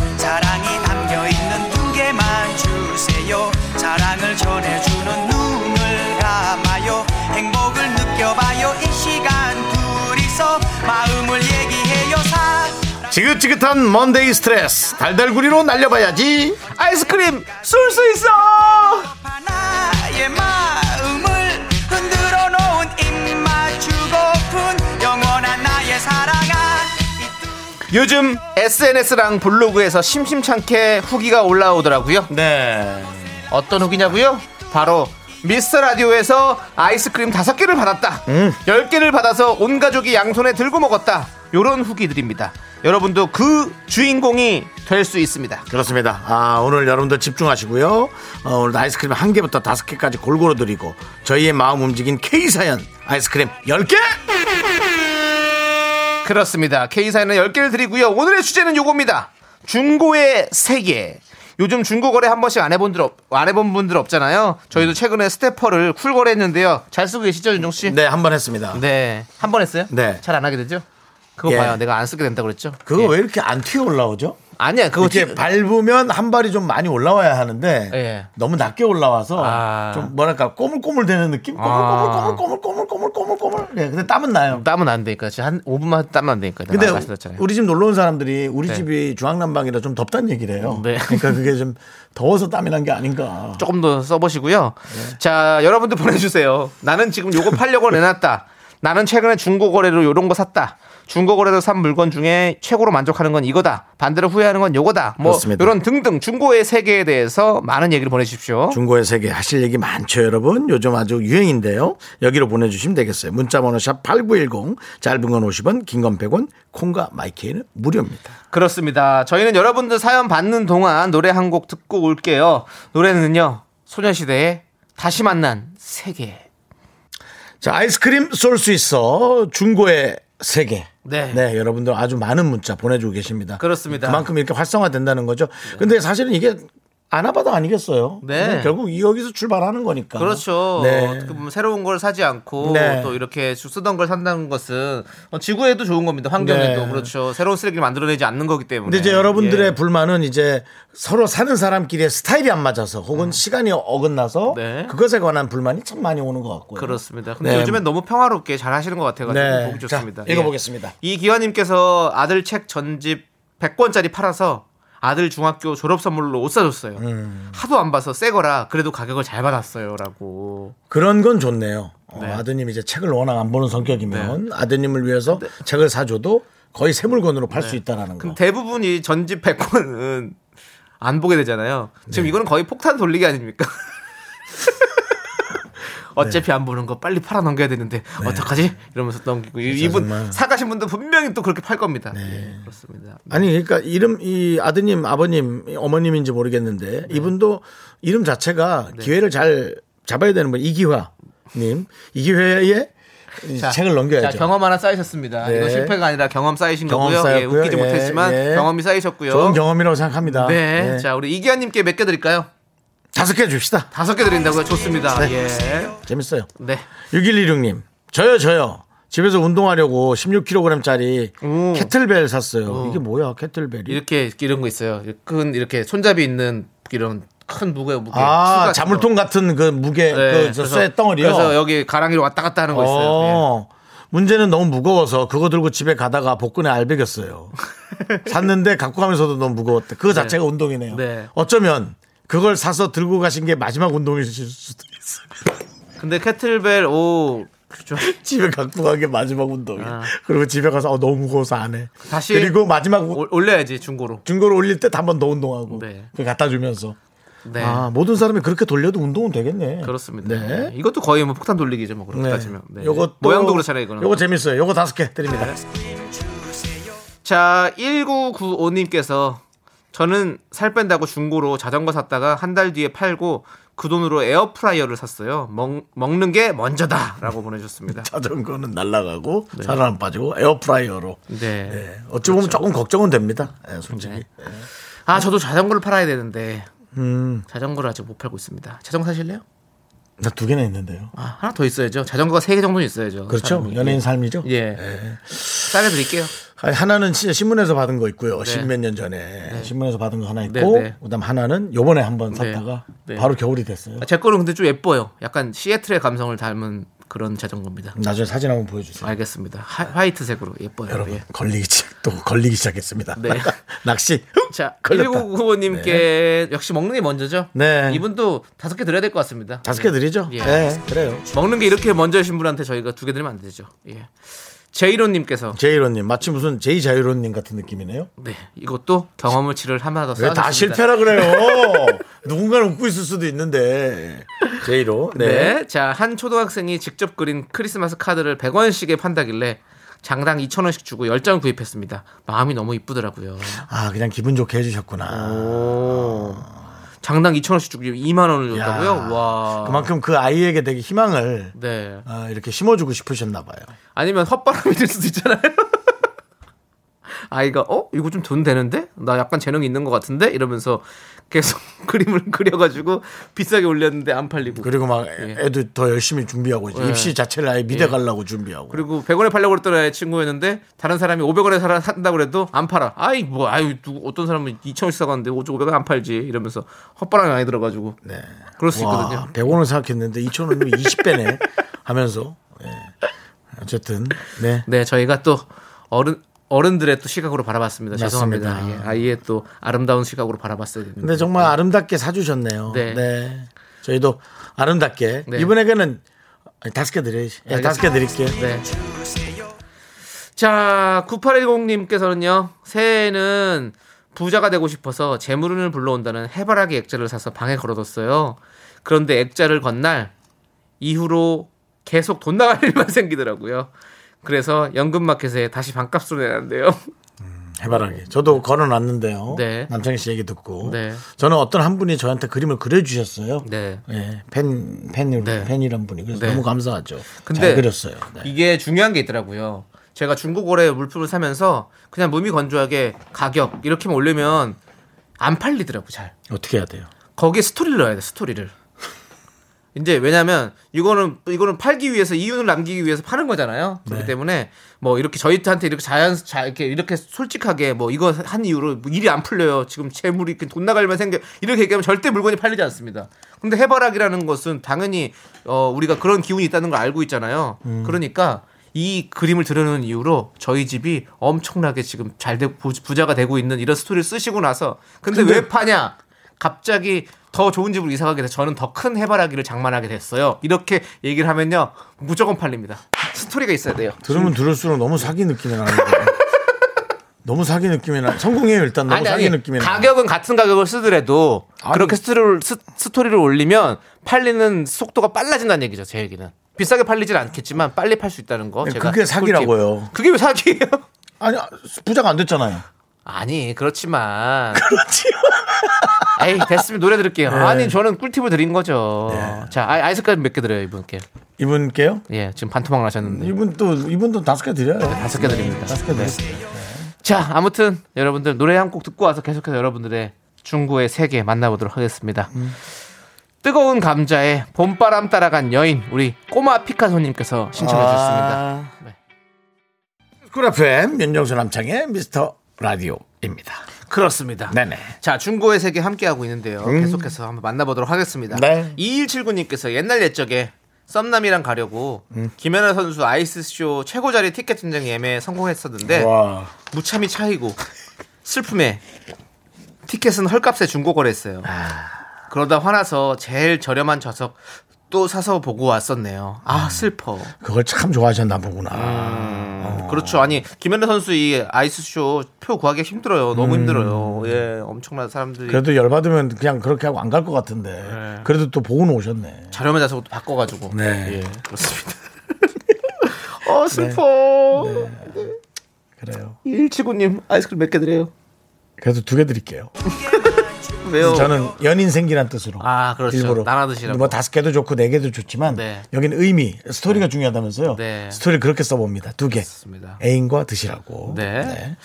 지긋지긋한 먼데이 스트레스 달달구리로 날려봐야지 아이스크림 쏠 수 있어 하나의 마음을 흔들어 놓은 입맞추고픈 영원한 나의 사랑아. 요즘 SNS랑 블로그에서 심심찮게 후기가 올라오더라고요 네 어떤 후기냐고요? 바로 미스터 라디오에서 아이스크림 다섯 개를 받았다. 열 개를 받아서 온 가족이 양손에 들고 먹었다. 요런 후기들입니다. 여러분도 그 주인공이 될 수 있습니다. 그렇습니다 아 오늘 여러분들 집중하시고요 어, 오늘 아이스크림 한 개부터 다섯 개까지 골고루 드리고 저희의 마음 움직인 K사연 아이스크림 10개 그렇습니다. K사에는 10개를 드리고요. 오늘의 주제는 요겁니다. 중고의 세계. 요즘 중고 거래 한 번씩 안 해본 들 없, 안 해본 분들 없잖아요. 저희도 최근에 스테퍼를 쿨 거래했는데요. 잘 쓰고 계시죠, 윤정수 씨? 네 한 번 했습니다 네. 한 번 했어요? 네. 잘 안 하게 되죠? 그거 예. 봐요. 내가 안 쓰게 된다고 그랬죠? 그거 예. 왜 이렇게 안 튀어 올라오죠? 아니야. 그거 이렇게 지- 밟으면 한 발이 좀 많이 올라와야 하는데 예. 너무 낮게 올라와서 아. 좀 뭐랄까 꼬물꼬물 되는 느낌? 꼬물꼬물 꼬물 꼬물 꼬물 꼬물 꼬물 예, 근데 땀은 나요. 땀은 안 되니까 지금 한 5분만 땀은 안 되니까 근데 말씀드렸잖아요. 우리 집 놀러 온 사람들이 우리 네. 집이 중앙난방이라 좀 덥다는 얘기를 해요. 네. 그러니까 그게 좀 더워서 땀이 난 게 아닌가. 조금 더 써보시고요. 네. 자, 여러분들 보내주세요. 나는 지금 요거 팔려고 내놨다. 나는 최근에 중고 거래로 요런 거 샀다. 중고 거래로 산 물건 중에 최고로 만족하는 건 이거다. 반대로 후회하는 건 요거다. 뭐 그렇습니다. 이런 등등 중고의 세계에 대해서 많은 얘기를 보내주십시오. 중고의 세계 하실 얘기 많죠, 여러분. 요즘 아주 유행인데요. 여기로 보내주시면 되겠어요. 문자번호 샵 8910, 짧은 건 50원, 긴 건 100원, 콩과 마이케이는 무료입니다. 그렇습니다. 저희는 여러분들 사연 받는 동안 노래 한 곡 듣고 올게요. 노래는요. 소녀시대의 다시 만난 세계. 자, 아이스크림 쏠 수 있어. 중고의 세계. 네. 여러분들 아주 많은 문자 보내주고 계십니다. 그렇습니다. 그만큼 이렇게 활성화된다는 거죠. 근데 사실은 이게 아나바다 아니겠어요. 네. 네, 결국 여기서 출발하는 거니까. 그렇죠. 네. 어떻게 보면 새로운 걸 사지 않고 네. 또 이렇게 쓰던 걸 산다는 것은 어, 지구에도 좋은 겁니다. 환경에도 네. 그렇죠. 새로운 쓰레기를 만들어내지 않는 거기 때문에. 근데 이제 여러분들의 예. 불만은 이제 서로 사는 사람끼리의 스타일이 안 맞아서 혹은 시간이 어긋나서 음. 네. 그것에 관한 불만이 참 많이 오는 것 같고요. 그렇습니다. 근데 네. 요즘엔 너무 평화롭게 잘 하시는 것 같아가지고 네. 보기 좋습니다. 자, 읽어보겠습니다. 예. 이기환님께서 아들 책 전집 100권짜리 팔아서 아들 중학교 졸업 선물로 옷 사줬어요. 음. 하도 안 봐서 새 거라 그래도 가격을 잘 받았어요라고. 그런 건 좋네요. 어, 네. 아드님이 이제 책을 워낙 안 보는 성격이면 아드님을 위해서 책을 사줘도 거의 새 물건으로 팔 수 있다라는 거. 그럼 대부분 이 전집 100권은 안 보게 되잖아요. 네. 지금 이거는 거의 폭탄 돌리기 아닙니까? 어차피 네. 안 보는 거 빨리 팔아 넘겨야 되는데 어떡하지? 이러면서 넘기고 이- 이분 정말. 네. 사가신 분도 분명히 또 그렇게 팔 겁니다. 예, 그렇습니다. 아니 그러니까 이름 이 아드님 아버님 어머님인지 모르겠는데 네. 이분도 이름 자체가 기회를 잘 잡아야 되는 분 이기화 님 이 기회에 이 책을 넘겨야죠. 자, 경험 하나 쌓이셨습니다. 네. 이거 실패가 아니라 경험 쌓이신 경험 거고요. 예. 웃기지 예, 못했지만 예. 경험이 쌓이셨고요. 좋은 경험이라고 생각합니다. 네. 네. 자, 우리 이기환님께 몇 개 드릴까요? 다섯 개 줍시다. 다섯 개 드린다고요? 좋습니다. 네. 예. 재밌어요. 네. 6116님 저요 저요 집에서 운동하려고 16kg짜리 오. 캐틀벨 샀어요. 이게 뭐야 캐틀벨이? 이렇게 이런 거 있어요. 큰 이렇게 손잡이 있는 이런 큰 무게 무게. 아 자물통 같은 그 무게 네, 그 쇠 덩어리요. 그래서 여기 가랑이로 왔다 갔다 하는 거 있어요. 예. 어, 문제는 너무 무거워서 그거 들고 집에 가다가 복근에 알배겼어요. 샀는데 갖고 가면서도 너무 무거웠대. 그거 자체가 운동이네요. 네. 어쩌면 그걸 사서 들고 가신 게 마지막 운동이실 수도 있어요. 근데 캐틀벨 오. 집에 갖고 간 게 마지막 운동이에요. 아. 그리고 집에 가서 어, 너무 무거워서 안 해. 다시 그리고 마지막 올- 올려야지 중고로. 중고를 올릴 때 한 번 더 운동하고 네. 그 갖다 주면서 네. 아 모든 사람이 그렇게 돌려도 운동은 되겠네. 그렇습니다. 네. 이것도 거의 뭐 폭탄 돌리기죠, 뭐 그렇게 네. 따지면. 네. 요것도 모양도 그렇잖아요, 이거는. 요거 재밌어요. 요거 다섯 개 드립니다. 자, 1995님께서 저는 살 뺀다고 중고로 자전거 샀다가 한 달 뒤에 팔고 그 돈으로 에어프라이어를 샀어요. 먹, 먹는 게 먼저다라고 보내주셨습니다. 자전거는 날아가고 살은 안 빠지고 에어프라이어로. 네. 네. 어찌 보면 조금 걱정은 됩니다. 네, 솔직히. 네. 아, 저도 자전거를 팔아야 되는데 음, 자전거를 아직 못 팔고 있습니다. 자전거 사실래요? 나 두 개나 있는데요. 아, 하나 더 있어야죠. 자전거가 세 개 정도는 있어야죠. 그렇죠. 사람이. 연예인 삶이죠. 예. 네. 싸게 드릴게요. 아니, 하나는 진짜 신문에서 받은 거 있고요. 십몇 년 전에 신문에서 받은 거 하나 있고, 네, 네. 그다음 하나는 요번에 한번 네. 샀다가 네. 바로 겨울이 됐어요. 아, 제 거는 근데 좀 예뻐요. 약간 시애틀의 감성을 닮은 그런 자전거입니다. 나중에 사진 한번 보여주세요. 알겠습니다. 하, 화이트색으로 예뻐요. 여러분 예. 걸리기 시- 또 걸리기 시작했습니다. 네. 낚시. 자, 걸렸다. 1995님께 역시 먹는 게 먼저죠. 네. 이분도 다섯 개 드려야 될 것 같습니다. 다섯 개 드리죠. 예. 네, 그래요. 먹는 게 이렇게 먼저신 분한테 저희가 두 개 드리면 안 되죠. 예. 제이로님께서 제이로님 마치 무슨 제이 자이로님 같은 느낌이네요. 네 이것도 경험을 하나 더 왜. 다 실패라 그래요? 누군가는 웃고 있을 수도 있는데 제이로. 네. 네. 자, 한 초등학생이 직접 그린 크리스마스 카드를 100원씩에 판다길래 장당 2,000원씩 주고 10장 구입했습니다. 마음이 너무 이쁘더라고요. 아 그냥 기분 좋게 해주셨구나. 오. 장당 2,000원씩 주고 2만 원을 야. 줬다고요? 와. 그만큼 그 아이에게 되게 희망을 네. 어, 이렇게 심어주고 싶으셨나 봐요. 아니면 헛바람이 될 수도 있잖아요. 아이가 어 이거 좀 돈 되는데 나 약간 재능이 있는 것 같은데 이러면서 계속 그림을 그려가지고 비싸게 올렸는데 안 팔리고 그리고 막 예. 애도 더 열심히 준비하고 있죠. 예. 입시 자체를 아예 미대 가려고 준비하고. 그리고 100원에 팔려고 그랬던 애 친구였는데 다른 사람이 500원에 사 산다고 그래도 안 팔아. 아이 뭐 아유 누구 어떤 사람은 2,000원씩 사갔는데 500원 안 팔지 이러면서 헛바람이 많이 들어가지고 네. 그럴 수 와, 있거든요. 100원을 생각했는데 2,000원이면 20배네 하면서. 예. 어쨌든 네. 네, 저희가 또 어른 어른들의 또 시각으로 바라봤습니다. 맞습니다. 죄송합니다. 예, 아이의 또 아름다운 시각으로 바라봤어야 됩니다. 근데 정말 아름답게 사주셨네요. 네. 네. 저희도 아름답게 네. 이분에게는 다섯 개 드려야지. 예, 다섯 개 드릴게요. 네. 자, 9810님께서는요, 새해에는 부자가 되고 싶어서 재물운을 불러온다는 해바라기 액자를 사서 방에 걸어뒀어요. 그런데 액자를 건 날 이후로 계속 돈 나갈 일만 생기더라고요. 그래서 연금마켓에 다시 반값으로 내놨는데요. 해바라기. 저도 걸어놨는데요. 네. 남창희 씨 얘기 듣고. 네. 저는 어떤 한 분이 저한테 그림을 그려주셨어요. 네. 예, 팬, 팬, 네. 팬이란 분이. 그래서 네. 너무 감사하죠. 근데 잘 그렸어요. 네. 이게 중요한 게 있더라고요. 제가 중고거래 물품을 사면서 그냥 무미건조하게 가격 이렇게만 올리면 안 팔리더라고 잘. 어떻게 해야 돼요? 거기에 스토리를 넣어야 돼 스토리를. 이제 왜냐면 이거는 이거는 팔기 위해서 이윤을 남기기 위해서 파는 거잖아요. 그렇기 네. 때문에 뭐 이렇게 저희한테 이렇게 자연 자 이렇게 이렇게 솔직하게 뭐 이거 한 이유로 뭐 일이 안 풀려요. 지금 재물이 이렇게 돈 나갈만 생겨 이렇게 얘기하면 절대 물건이 팔리지 않습니다. 근데 해바라기라는 것은 당연히 어 우리가 그런 기운이 있다는 걸 알고 있잖아요. 그러니까 이 그림을 들여놓은 이유로 저희 집이 엄청나게 지금 잘 되고 부- 부자가 되고 있는 이런 스토리를 쓰시고 나서 근데, 근데- 왜 파냐? 갑자기 더 좋은 집으로 이사 가게 돼서 저는 더 큰 해바라기를 장만하게 됐어요. 이렇게 얘기를 하면요. 무조건 팔립니다. 스토리가 있어야 돼요. 들으면 들을수록 너무 사기 느낌이 나는데. 너무 사기 느낌이 나. 성공해요 일단 너무 사기 느낌이 나. 가격은 같은 가격을 쓰더라도 아니. 그렇게 스토리를, 스, 스토리를 올리면 팔리는 속도가 빨라진다는 얘기죠. 제 얘기는. 비싸게 팔리진 않겠지만 빨리 팔 수 있다는 거. 네, 제가 그게 사기라고요. 그게 왜 사기예요? 아니 부자가 안 됐잖아요. 아니 그렇지만 에이 됐으면 노래 들을게요. 아니 저는 꿀팁을 드린 거죠. 자 아이- 아이스크림 몇 개 드려요 이분께. 이분께요? 예 지금 반토막을 하셨는데 이분 또 이분도 다섯 개 드려요. 다섯 개 드립니다. 다섯 개 네. 드릴게요. 자 아무튼 여러분들 노래 한 곡 듣고 와서 계속해서 여러분들의 중고의 세계 만나보도록 하겠습니다. 뜨거운 감자에 봄바람 따라간 여인 우리 꼬마 피카소님께서 신청해 주셨습니다. 네. 쿨 FM 윤정수 남창희의 미스터 라디오입니다. 그렇습니다. 네네. 자, 중고의 세계 함께하고 있는데요. 음. 계속해서 한번 만나보도록 하겠습니다. 네. 2179님께서 옛날 옛적에 썸남이랑 가려고 음. 김연아 선수 아이스쇼 최고 자리 티켓 전쟁 예매에 성공했었는데 와. 무참히 차이고 슬픔에 티켓은 헐값에 중고 거래했어요. 아. 그러다 화나서 제일 저렴한 좌석 또 사서 보고 왔었네요. 아 슬퍼. 그걸 참 좋아하셨나 보구나. 음, 그렇죠. 아니 김연아 선수 이 아이스쇼 표 구하기 힘들어요. 너무 힘들어요. 예, 엄청난 사람들이 음. 그래도 열받으면 그냥 그렇게 하고 안 갈 것 같은데. 네. 그래도 또 보고는 오셨네. 자료면 좌석도 바꿔가지고. 네. 예, 그렇습니다. 어 슬퍼. 그래요. 179님 아이스크림 몇 개 드려요? 그래도 두 개 드릴게요. 왜요? 저는 연인 생기란 뜻으로. 아, 그렇죠. 일부러. 나눠 드시라고. 뭐 다섯 개도 좋고 네 개도 좋지만 네. 여기는 의미, 스토리가 중요하다면서요. 네. 스토리 그렇게 써봅니다. 두 개. 맞습니다. 애인과 드시라고. 네.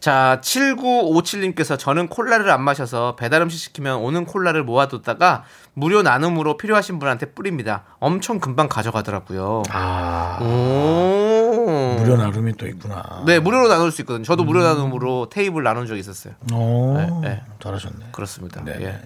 자, 7957님께서 저는 콜라를 안 마셔서 배달 음식 시키면 오는 콜라를 모아뒀다가 무료 나눔으로 필요하신 분한테 뿌립니다. 엄청 금방 가져가더라고요. 아, 오. 무료 나눔이 또 있구나. 네, 무료로 나눌 수 있거든요. 저도 무료 나눔으로 테이블 나눈 적이 있었어요. 오, 네, 네. 잘하셨네. 그렇습니다. 네. 예.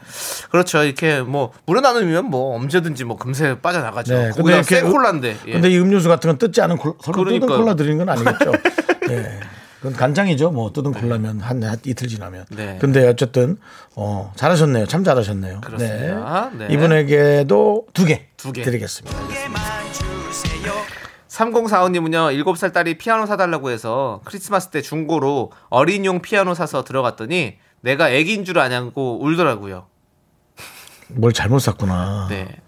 그렇죠. 이렇게 뭐 무료 나눔이면 뭐 언제든지 뭐 금세 빠져나가죠. 네, 이렇게 새 콜라인데. 예. 근데 이 음료수 같은 건 뜯지 않은 콜, 서로 뜯은 그러니까요. 콜라 드리는 건 아니겠죠. 네. 그건 간장이죠. 뭐 뜯은 콜라면 한, 한 이틀 지나면. 네. 근데 어쨌든 어, 잘하셨네요. 참 잘하셨네요. 그렇습니다. 네. 이분에게도 두 개 두 개. 드리겠습니다. 3045님은요, 7살 딸이 피아노 사달라고 해서 크리스마스 때 중고로 어린이용 피아노 사서 들어갔더니 내가 애기인 줄 아냐고 울더라고요. 뭘 잘못 샀구나. 네.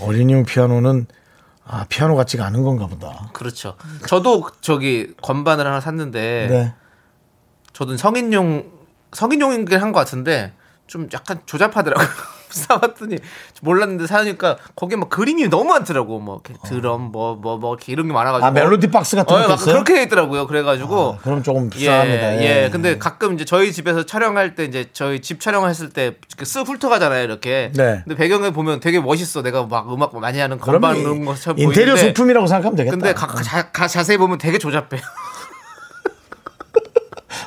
어린이용 피아노는 아, 피아노 같지가 않은 건가 보다. 그렇죠. 저도 저기 건반을 하나 샀는데, 네. 저도 성인용, 성인용인 게한 것 같은데, 좀 약간 조잡하더라고요. 사봤더니 몰랐는데 사니까 거기에 막 그림이 너무 많더라고. 뭐 이렇게 드럼 뭐뭐 뭐 이렇게 이런 게 많아가지고. 아, 멜로디 박스 같은 어, 막 있어요? 그렇게 돼 있더라고요. 그래가지고 아, 그럼 조금 예, 비쌉니다. 예. 예. 근데 가끔 이제 저희 집에서 촬영할 때 이제 저희 집 촬영했을 때쓱 훑어가잖아요. 이렇게. 네. 근데 배경에 보면 되게 멋있어. 내가 막 음악 많이 하는 건반 이- 것처럼 인테리어 보이는데 소품이라고 생각하면 되겠다. 근데 가, 자, 가- 자세히 보면 되게 조잡해요.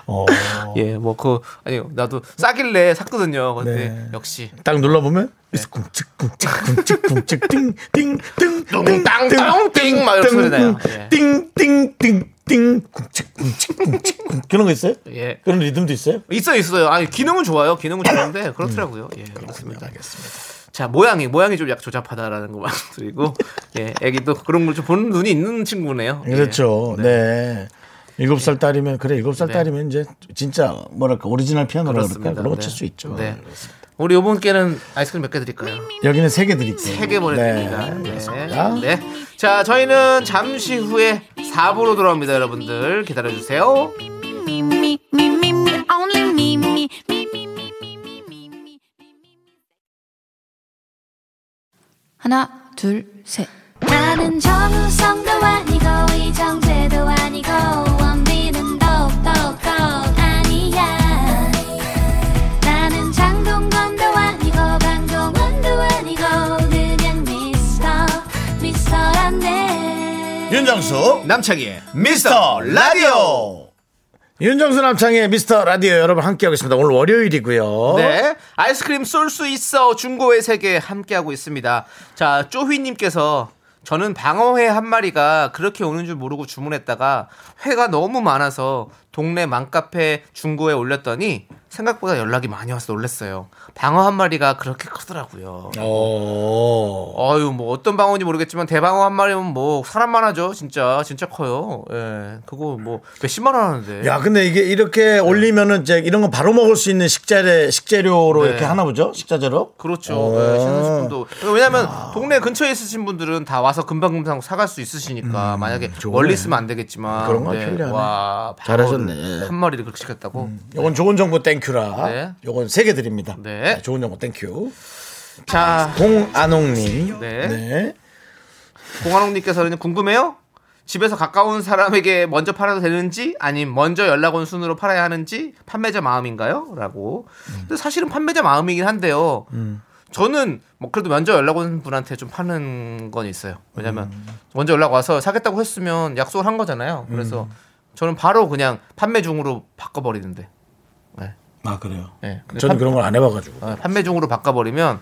어, 예, 뭐 그 아니 나도 싸길래 샀거든요. 근데 네. 역시 딱 눌러 보면 쿵찍 쿵찍 쿵찍 쿵찍 띵띵띵띵 땅땅띵 막 이런 소리 나요. 예. 띵띵띵띵 쿵찍 쿵찍 쿵찍 쿵 그런 거 있어요? 예. 그런 리듬도 있어요? 있어 요 있어요. 아니 기능은 좋아요. 기능은 좋은데 그렇더라고요. 예, 그렇습니다. 음. 알겠습니다. 자 모양이 모양이 좀약 조잡하다라는 거 말씀드리고 예, 애기도 그런 걸좀 보는 눈이 있는 친구네요. 예. 그렇죠. 네. 일곱 살 네. 딸이면 그래 일곱 살 네. 딸이면 이제 진짜 뭐랄까 오리지널 피아노라 그럴까 그런 거 칠수 네. 있죠. 네. 네. 우리 요번 기회는 아이스크림 몇 개 드릴까요? 여기는 세 개 드릴게요. 세 개 보내드립니다. 네. 네. 자, 저희는 잠시 후에 4부로 돌아옵니다, 여러분들. 기다려주세요. 하나, 둘, 셋. 나는 정우성도 아니고, 이정재도 아니고, 윤정수 남창희의 미스터 라디오. 윤정수 남창의 미스터 라디오 여러분 함께하고 있습니다. 오늘 월요일이고요. 네. 아이스크림 쏠 수 있어 중고의 세계 함께하고 있습니다. 자, 쪼휘님께서 저는 방어회 한 마리가 그렇게 오는 줄 모르고 주문했다가 회가 너무 많아서 동네 맘카페 중고에 올렸더니 생각보다 연락이 많이 와서 놀랐어요. 방어 한 마리가 그렇게 크더라고요. 어. 어유 뭐 어떤 방어인지 모르겠지만 대방어 한 마리면 뭐 사람만 하죠. 진짜 진짜 커요. 예. 그거 뭐 몇십만 원 하는데. 야, 근데 이게 이렇게 올리면은 이제 이런 거 바로 먹을 수 있는 식재래 식재료로 네. 이렇게 하나 보죠? 식자재로? 그렇죠. 어. 예, 신선식품도. 왜냐면 동네 근처에 있으신 분들은 다 와서 금방금방 사갈 수 있으시니까 만약에 좋네. 멀리 있으면 안 되겠지만 음, 그런 건 편리하네. 와, 잘하셨네. 방어를 한 마리를 그렇게 시켰다고. 요건 좋은 정보 thank you라. 네. 요건 세 개 드립니다. 네. 좋은 정보 thank you. 자, 공안홍님. 네. 네. 공한홍님께서는 궁금해요? 집에서 가까운 사람에게 먼저 팔아도 되는지 아니면 먼저 연락 온 순으로 팔아야 하는지 판매자 마음인가요? 라고. 근데 사실은 판매자 마음이긴 한데요. 저는 뭐 그래도 먼저 연락 온 분한테 좀 파는 건 있어요. 왜냐면 먼저 연락 와서 사겠다고 했으면 약속을 한 거잖아요. 그래서 저는 바로 그냥 판매 중으로 바꿔버리는데. 네. 아, 그래요. 네. 저는 판- 그런 걸 안 해봐가지고. 어, 판매 중으로 바꿔버리면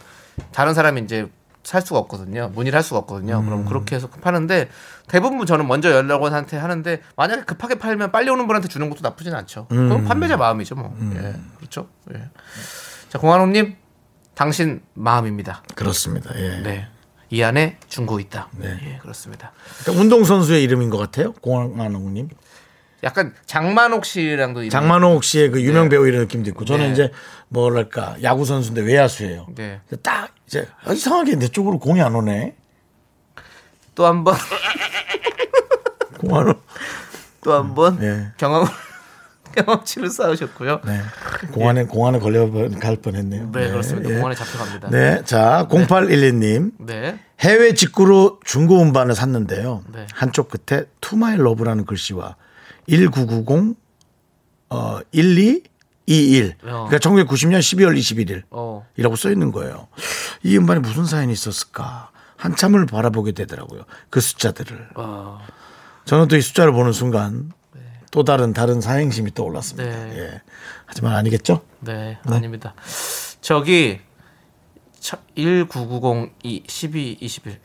다른 사람이 이제 살 수가 없거든요. 문의를 할 수가 없거든요. 음. 그럼 그렇게 해서 파는데 대부분 저는 먼저 연락원한테 하는데 만약에 급하게 팔면 빨리 오는 분한테 주는 것도 나쁘진 않죠. 음. 그럼 판매자 마음이죠, 뭐. 예, 그렇죠. 예. 자, 공한호님, 당신 마음입니다. 그렇습니다. 예. 네. 이 안에 중고 있다. 네. 예, 그렇습니다. 그러니까 운동선수의 이름인 것 같아요. 공안홍님. 약간 장만옥 씨랑도 이름이- 장만호 씨의 그 유명 네. 배우 이런 느낌도 있고 저는 네. 이제 뭐랄까 야구 선수인데 외야수예요. 네. 딱 이제 아, 이상하게 내 쪽으로 공이 안 오네. 또 한 번, 공안호. 또한 번 네. 경험, 경험치를 쌓으셨고요. 네. 공안에 공안에 걸려 갈 뻔했네요. 네, 그렇습니다. 예. 공원에 잡혀갑니다. 네, 자 0812님 네. 해외 직구로 중고 음반을 샀는데요. 네. 한쪽 끝에 to my love라는 글씨와 1990 어, 1221 어. 그러니까 1990년 12월 21일 어. 이라고 써 있는 거예요. 이 음반에 무슨 사연이 있었을까? 한참을 바라보게 되더라고요. 그 숫자들을. 어. 저는 또 이 숫자를 보는 순간 또 다른 다른 사행심이 떠올랐습니다. 네. 예. 하지만 아니겠죠? 네, 아닙니다. 저기 19902 12 21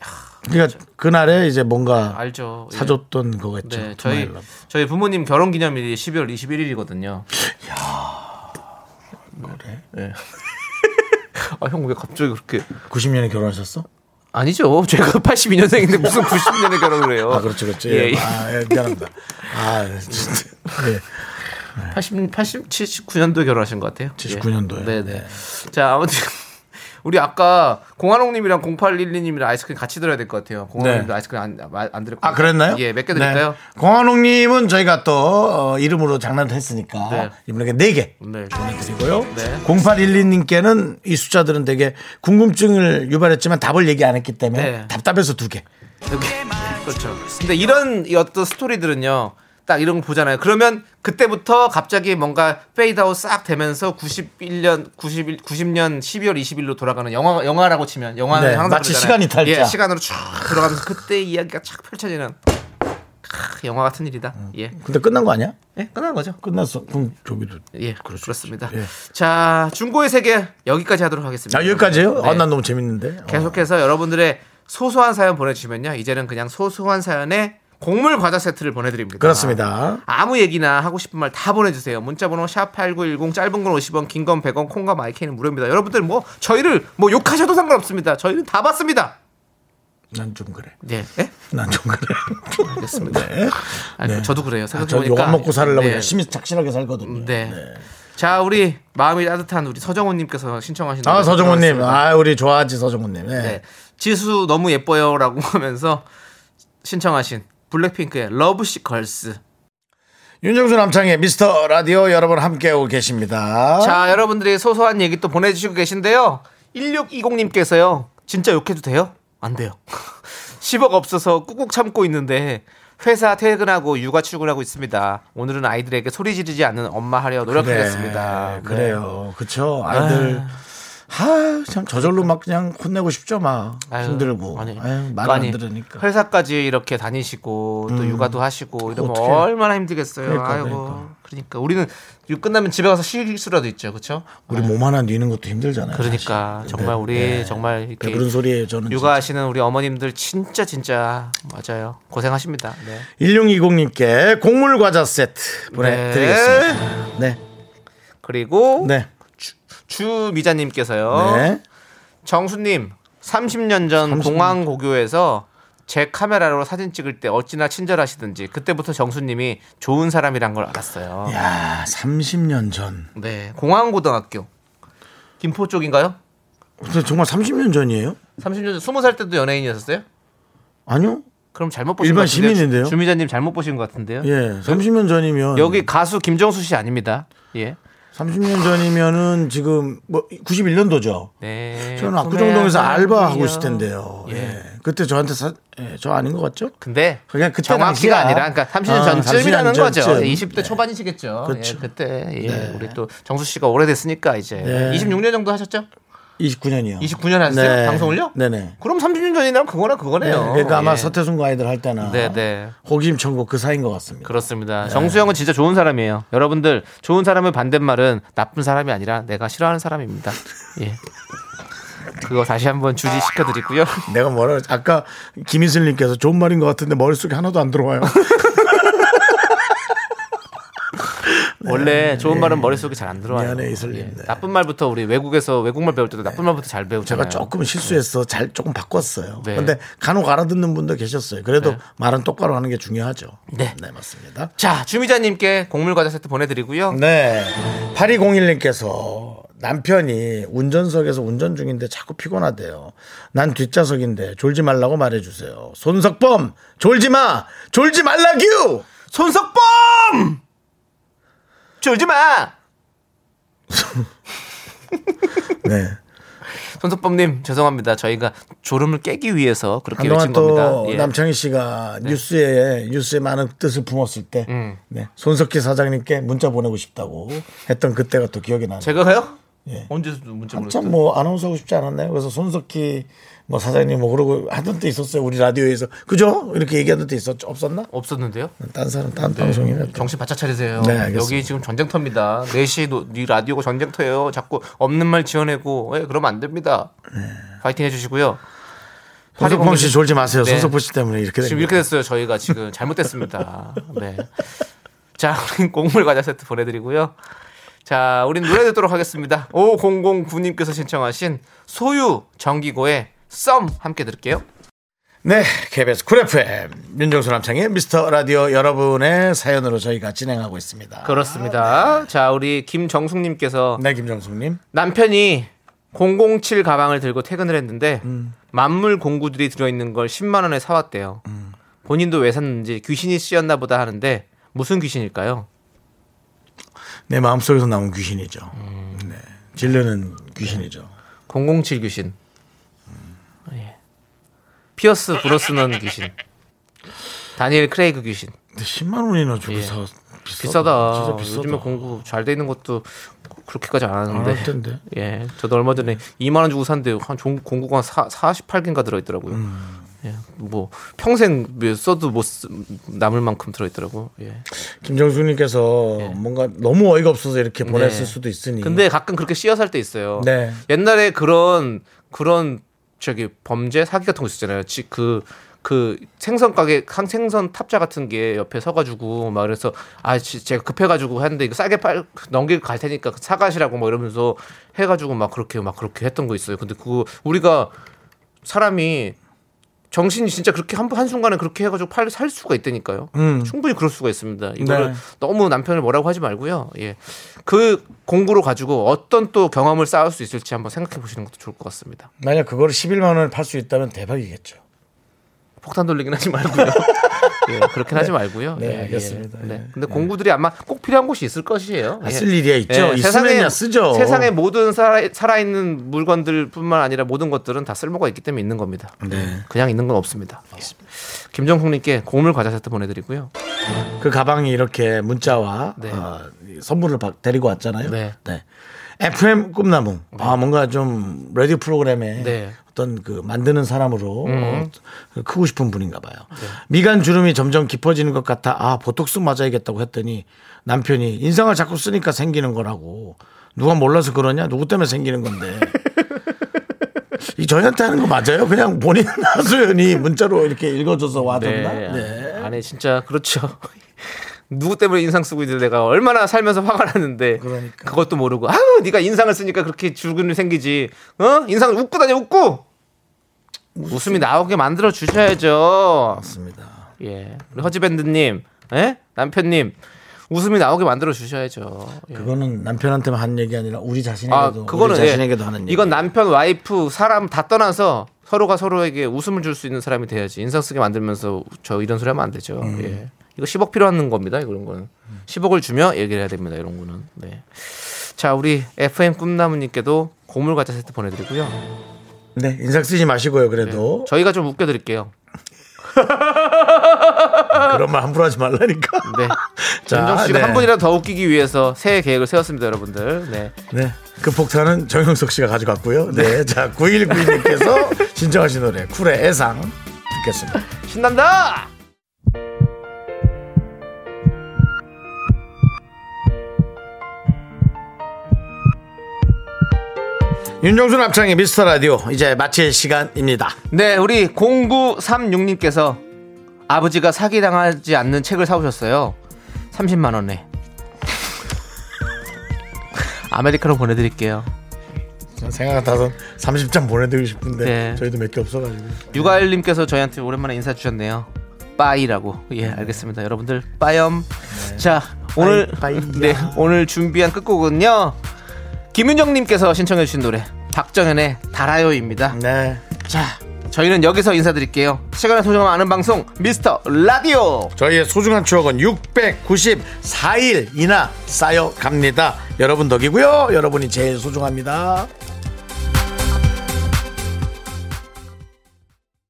그러니까 그날에 이제 뭔가 알죠. 예. 사줬던 거겠죠. 네, 저희 love. 저희 부모님 결혼 기념일이 12월 21일이거든요. 그래? 네. 아, 형 왜 갑자기 그렇게 90년에 결혼하셨어? 아니죠. 제가 82년생인데 무슨 90년에 결혼을 해요. 아, 그렇죠, 그렇죠. 예, 예. 예. 아, 예, 미안합니다. 아, 진짜. 예. 80, 80, 79년도에 결혼하신 것 같아요. 79년도에. 예. 네네. 자, 아무튼. 우리 아까 공한홍님이랑 0812님이랑 아이스크림 같이 드려야 될 것 같아요. 공한홍님도 네. 아이스크림 안, 안 드렸고. 아, 그랬나요? 예, 몇 개 드릴까요? 네. 공한홍님은 저희가 또 어, 이름으로 장난을 했으니까 네. 이분에게 4개 네. 보내드리고요. 네. 0812님께는 이 숫자들은 되게 궁금증을 유발했지만 답을 얘기 안 했기 때문에 네. 답답해서 2개. 이렇게. 그렇죠. 근데 이런 이 어떤 스토리들은요. 딱 이런 거 보잖아요. 그러면 그때부터 갑자기 뭔가 페이드아웃 싹 되면서 91년 91 90년 12월 20일로 돌아가는 영화 영화라고 치면 영화는 네, 항상 마치. 시간이 탈자. 예, 시간으로 쭉 들어가면서 그때 이야기가 착 펼쳐지는 크, 영화 같은 일이다. 예. 근데 끝난 거 아니야? 예, 끝난 거죠. 끝났어. 그럼 조비도. 예, 그렇습니다. 예. 자, 중고의 세계 여기까지 하도록 하겠습니다. 아, 여기까지요? 네. 아, 난 너무 재밌는데. 어. 계속해서 여러분들의 소소한 사연 보내주시면요. 이제는 그냥 소소한 사연에 곡물 과자 세트를 보내드립니다. 그렇습니다. 아무 얘기나 하고 싶은 말 다 보내주세요. 문자번호 샵 #8910 짧은 건 50원, 긴 건 100원, 콩과 마이크는 무료입니다. 여러분들 뭐 저희를 뭐 욕하셔도 상관없습니다. 저희는 다 봤습니다. 난 좀 그래. 네, 네? 난좀 그래. 알겠습니다. 네. 아니, 네. 저도 그래요. 아, 생각해 저 보니까 요거 먹고 살려고 네. 열심히 착실하게 살거든요. 네. 자, 우리 마음이 따뜻한 우리 서정훈님께서 신청하신 아, 서정훈님. 아, 우리 좋아하지, 서정훈님. 네. 네. 지수 너무 예뻐요라고 하면서 신청하신 블랙핑크의 러브시 걸스. 윤정수 남창의 미스터 라디오 여러분 함께하고 계십니다. 자, 여러분들이 소소한 얘기 또 보내주시고 계신데요. 1620님께서요. 진짜 욕해도 돼요? 안 돼요. 10억 없어서 꾹꾹 참고 있는데 회사 퇴근하고 육아 출근하고 있습니다. 오늘은 아이들에게 소리 지르지 않는 엄마 하려 노력하겠습니다. 네, 그래요. 그쵸. 아이들. 아, 참 저절로 막 그냥 혼내고 싶죠, 막. 아유, 힘들고. 아니, 아유, 말 아니, 안 들으니까. 회사까지 이렇게 다니시고 또 육아도 하시고 이러면 어떡해. 얼마나 힘들겠어요. 그러니까, 아이고. 그러니까. 그러니까 우리는 이거 끝나면 집에 가서 쉴 수라도 있죠, 그렇죠? 우리 몸 하나 뉘는 것도 힘들잖아요. 그러니까 사실. 정말 근데, 우리 예. 정말 이렇게 배부른 소리예요. 저는 육아하시는 우리 어머님들 진짜 진짜 맞아요 고생하십니다. 네. 1620님께 곡물 과자 세트 보내드리겠습니다. 네. 그리고 네. 주미자님께서요. 네. 정수님 30년 전 30년. 공항 고교에서 제 카메라로 사진 찍을 때 어찌나 친절하시든지 그때부터 정수님이 좋은 사람이란 걸 알았어요. 야, 30년 전. 네, 공항 고등학교 김포 쪽인가요? 근데 정말 30년 전이에요? 30년 전 20살 때도 연예인이었어요? 아니요. 그럼 잘못 보신 일반. 시민인데요? 주미자님 잘못 보신 것 같은데요. 예. 30년 전이면 여기 가수 김정수 씨 아닙니다. 예. 30년 전이면은 지금 뭐 91년도죠. 네. 저는 압구정동에서 알바하고. 있을 텐데요. 예. 예. 그때 저한테 사, 예, 저 아닌 것 같죠? 근데 그냥 그때 정확히가. 아니라 그러니까 30년 아, 전쯤이라는 30년 거죠. 전쯤. 20대 네. 초반이시겠죠. 그렇죠. 예, 그때 예, 네. 우리 또 정수 씨가 오래됐으니까 이제 네. 26년 정도 하셨죠? 29년이요. 29년 하셨어요? 방송을요? 네네. 그럼 30년 전이라면 그거나 네, 그거네요. 그러니까 아마 예. 서태순과 아이들 할 때나 네, 네. 호기심 천국 그 사이인 것 같습니다. 그렇습니다. 정수영은 진짜 좋은 사람이에요. 여러분들 좋은 사람의 반대말은 나쁜 사람이 아니라 내가 싫어하는 사람입니다. 예. 그거 다시 한번 주지 시켜 드리고요. 내가 뭐라? 아까 김희슬님께서 좋은 말인 것 같은데 머릿속에 하나도 안 들어와요. 원래 좋은 말은 머릿속에 잘 안 들어와요. 네. 미안해, 이슬님. 예. 네. 나쁜 말부터 우리 외국에서 외국말 배울 때도 나쁜 말부터 잘 배우잖아요. 제가 조금 실수해서 잘 조금 바꿨어요. 네. 근데 간혹 알아듣는 분도 계셨어요. 그래도 네. 말은 똑바로 하는 게 중요하죠. 네. 맞습니다. 자, 주미자님께 곡물 과자 세트 보내드리고요. 네. 8201님께서 남편이 운전석에서 운전 중인데 자꾸 피곤하대요. 난 뒷좌석인데 졸지 말라고 말해주세요. 손석범! 졸지 마! 졸지 말라규! 손석범! 졸지 마! 네. 손석범님, 죄송합니다. 저희가 졸음을 깨기 위해서 그렇게 외친 겁니다. 또 예. 남창희 씨가 뉴스에 뉴스에 많은 뜻을 품었을 때 음. 네. 손석희 사장님께 문자 보내고 싶다고 했던 그때가 또 기억이 나네요. 제가요? 예. 언제 문자 보냈어요? 뭐 아나운서 하고 싶지 않았나요? 그래서 손석희 뭐 사장님 뭐 그러고 하던 때 있었어요. 우리 라디오에서 그죠? 이렇게 얘기하던 때 있었죠. 없었나? 없었는데요? 딴 사람 딴 방송이네. 또. 정신 바짝 차리세요. 네, 알겠습니다. 여기 지금 전쟁터입니다. 4시 노, 이 라디오가 전쟁터예요. 자꾸 없는 말 지어내고 예, 그러면 안 됩니다. 파이팅 해주시고요. 손석범 씨 졸지 마세요. 네. 손석범 씨 때문에 이렇게 된 지금. 이렇게 됐어요. 저희가 지금 잘못됐습니다. 네. 자, 우린 곡물 과자 세트 보내드리고요. 자, 우린 노래 듣도록 하겠습니다. 5009님께서 신청하신 소유 정기고의 썸 함께 들을게요. 네, KBS 쿨 FM 윤정수 남창희의 미스터 라디오 여러분의 사연으로 저희가 진행하고 있습니다. 그렇습니다. 자, 우리 김정숙님께서 네, 김정숙님. 남편이 007 가방을 들고 퇴근을 했는데 만물 공구들이 들어있는 걸 10만 원에 사왔대요. 본인도 왜 샀는지 귀신이 씌었나 보다 하는데 무슨 귀신일까요? 내 마음속에서 나온 귀신이죠. 음. 네. 질르는 귀신이죠. 007 귀신. 예. 피어스 브로스넌 귀신. 다니엘 크레이그 귀신. 근데 10만 원이나 주고 예. 사 비싸다. 진짜 비싸다. 요즘에 공구 잘돼 있는 것도 그렇게까지 안안 하는데. 할 텐데. 예. 저도 얼마 전에 2만 원 주고 샀는데 한 종- 공구가 한 48개인가 들어 있더라고요. 음. 예. 뭐 평생 써도 못 쓰, 남을 만큼 들어 있더라고. 예. 김정숙님께서 뭔가 너무 어이가 없어서 이렇게 보냈을 네. 수도 있으니. 근데 가끔 그렇게 씌어 살 때 있어요. 네. 옛날에 그런 그런 저기 범죄 사기 같은 거 있었잖아요. 지- 그, 그 생선 가게 한 생선 탑자 같은 게 옆에 서가지고 막 그래서 아 지- 제가 급해가지고 했는데 이거 싸게 팔 넘기고 갈 테니까 사가시라고 막 이러면서 해가지고 막 그렇게 막 그렇게 했던 거 있어요. 근데 그거 우리가 사람이 정신이 진짜 그렇게 한, 한순간에 그렇게 해가지고 팔, 살 수가 있다니까요. 충분히 그럴 수가 있습니다. 이거를 네. 너무 남편을 뭐라고 하지 말고요. 예. 그 공부를 가지고 어떤 또 경험을 쌓을 수 있을지 한번 생각해 보시는 것도 좋을 것 같습니다. 만약 그거를 11만 원을 팔 수 있다면 대박이겠죠. 폭탄 돌리긴 하지 말고요. 예, 그렇긴 하지 말고요. 네, 예, 알겠습니다. 예. 네. 예. 근데 공구들이 아마 꼭 필요한 곳이 있을 것이에요. 아, 쓸 일이야 있죠. 있으면야 쓰죠. 세상의 모든 살아, 살아있는 물건들뿐만 아니라 모든 것들은 다 쓸모가 있기 때문에 있는 겁니다. 네. 그냥 있는 건 없습니다. 김정숙님께 고물 과자 세트 보내드리고요. 그 가방이 이렇게 문자와 네. 어, 선물을 받- 데리고 왔잖아요. 네. FM 꿈나무. 아, 뭔가 좀 라디오 프로그램에 네. 어떤 그 만드는 사람으로 음. 어, 크고 싶은 분인가 봐요. 네. 미간 주름이 점점 깊어지는 것 같아. 아, 보톡스 맞아야겠다고 했더니 남편이 인상을 자꾸 쓰니까 생기는 거라고. 누가 몰라서 그러냐? 누구 때문에 생기는 건데. 이 저희한테 하는 거 맞아요? 그냥 본인 하소연이 문자로 이렇게 읽어줘서 와줬나? 네. 네. 아니 진짜 그렇죠. 누구 때문에 인상 쓰고 있는데 내가 얼마나 살면서 화가 났는데 그러니까. 그것도 모르고 아유 네가 인상을 쓰니까 그렇게 줄근이 생기지 어 인상을 웃고 다녀 웃고 웃음이 나오게 만들어 주셔야죠 맞습니다. 예 우리 허지밴드님 예 남편님 웃음이 나오게 만들어 주셔야죠 예. 그거는 남편한테만 하는 얘기 아니라 우리 자신에게도 아 우리 그거는 자신에게도 예. 하는 얘기. 이건 남편 와이프 사람 다 떠나서 서로가 서로에게 웃음을 줄 수 있는 사람이 돼야지 인상 쓰게 만들면서 저 이런 소리 하면 안 되죠. 음. 예. 이거 10억 필요한 겁니다. 이런 거는 10억을 주며 얘기를 해야 됩니다. 이런 거는. 네. 자 우리 FM 꿈나무님께도 고물 과자 세트 보내드리고요. 네, 인상 쓰지 마시고요. 그래도 저희가 좀 웃겨드릴게요. 그런 말 함부로 하지 말라니까. 네. 자, 씨가 네. 한 분이라도 더 웃기기 위해서 새해 계획을 세웠습니다, 여러분들. 네. 네. 그 폭탄은 정영석 씨가 가져갔고요. 네. 자, 9192님께서 신청하신 노래 쿨의 애상 듣겠습니다. 신난다. 윤정수 남창의 미스터 라디오 이제 마칠 시간입니다. 네, 우리 0936님께서 아버지가 사기당하지 않는 책을 사오셨어요. 30만 원에. 아메리카노 보내드릴게요. 생각 같아서 30장 보내드리고 싶은데 네. 저희도 몇 개 없어가지고. 유가일님께서 저희한테 오랜만에 인사 주셨네요. 빠이라고. 예, 알겠습니다. 여러분들 빠염. 자, 오늘 빠이. 네 오늘 준비한 끝곡은요. 김윤정님께서 신청해주신 노래 박정현의 달아요입니다. 네. 자, 저희는 여기서 인사드릴게요. 시간의 소중함 아는 방송 미스터 라디오. 저희의 소중한 추억은 694일이나 쌓여갑니다. 여러분 덕이고요. 여러분이 제일 소중합니다.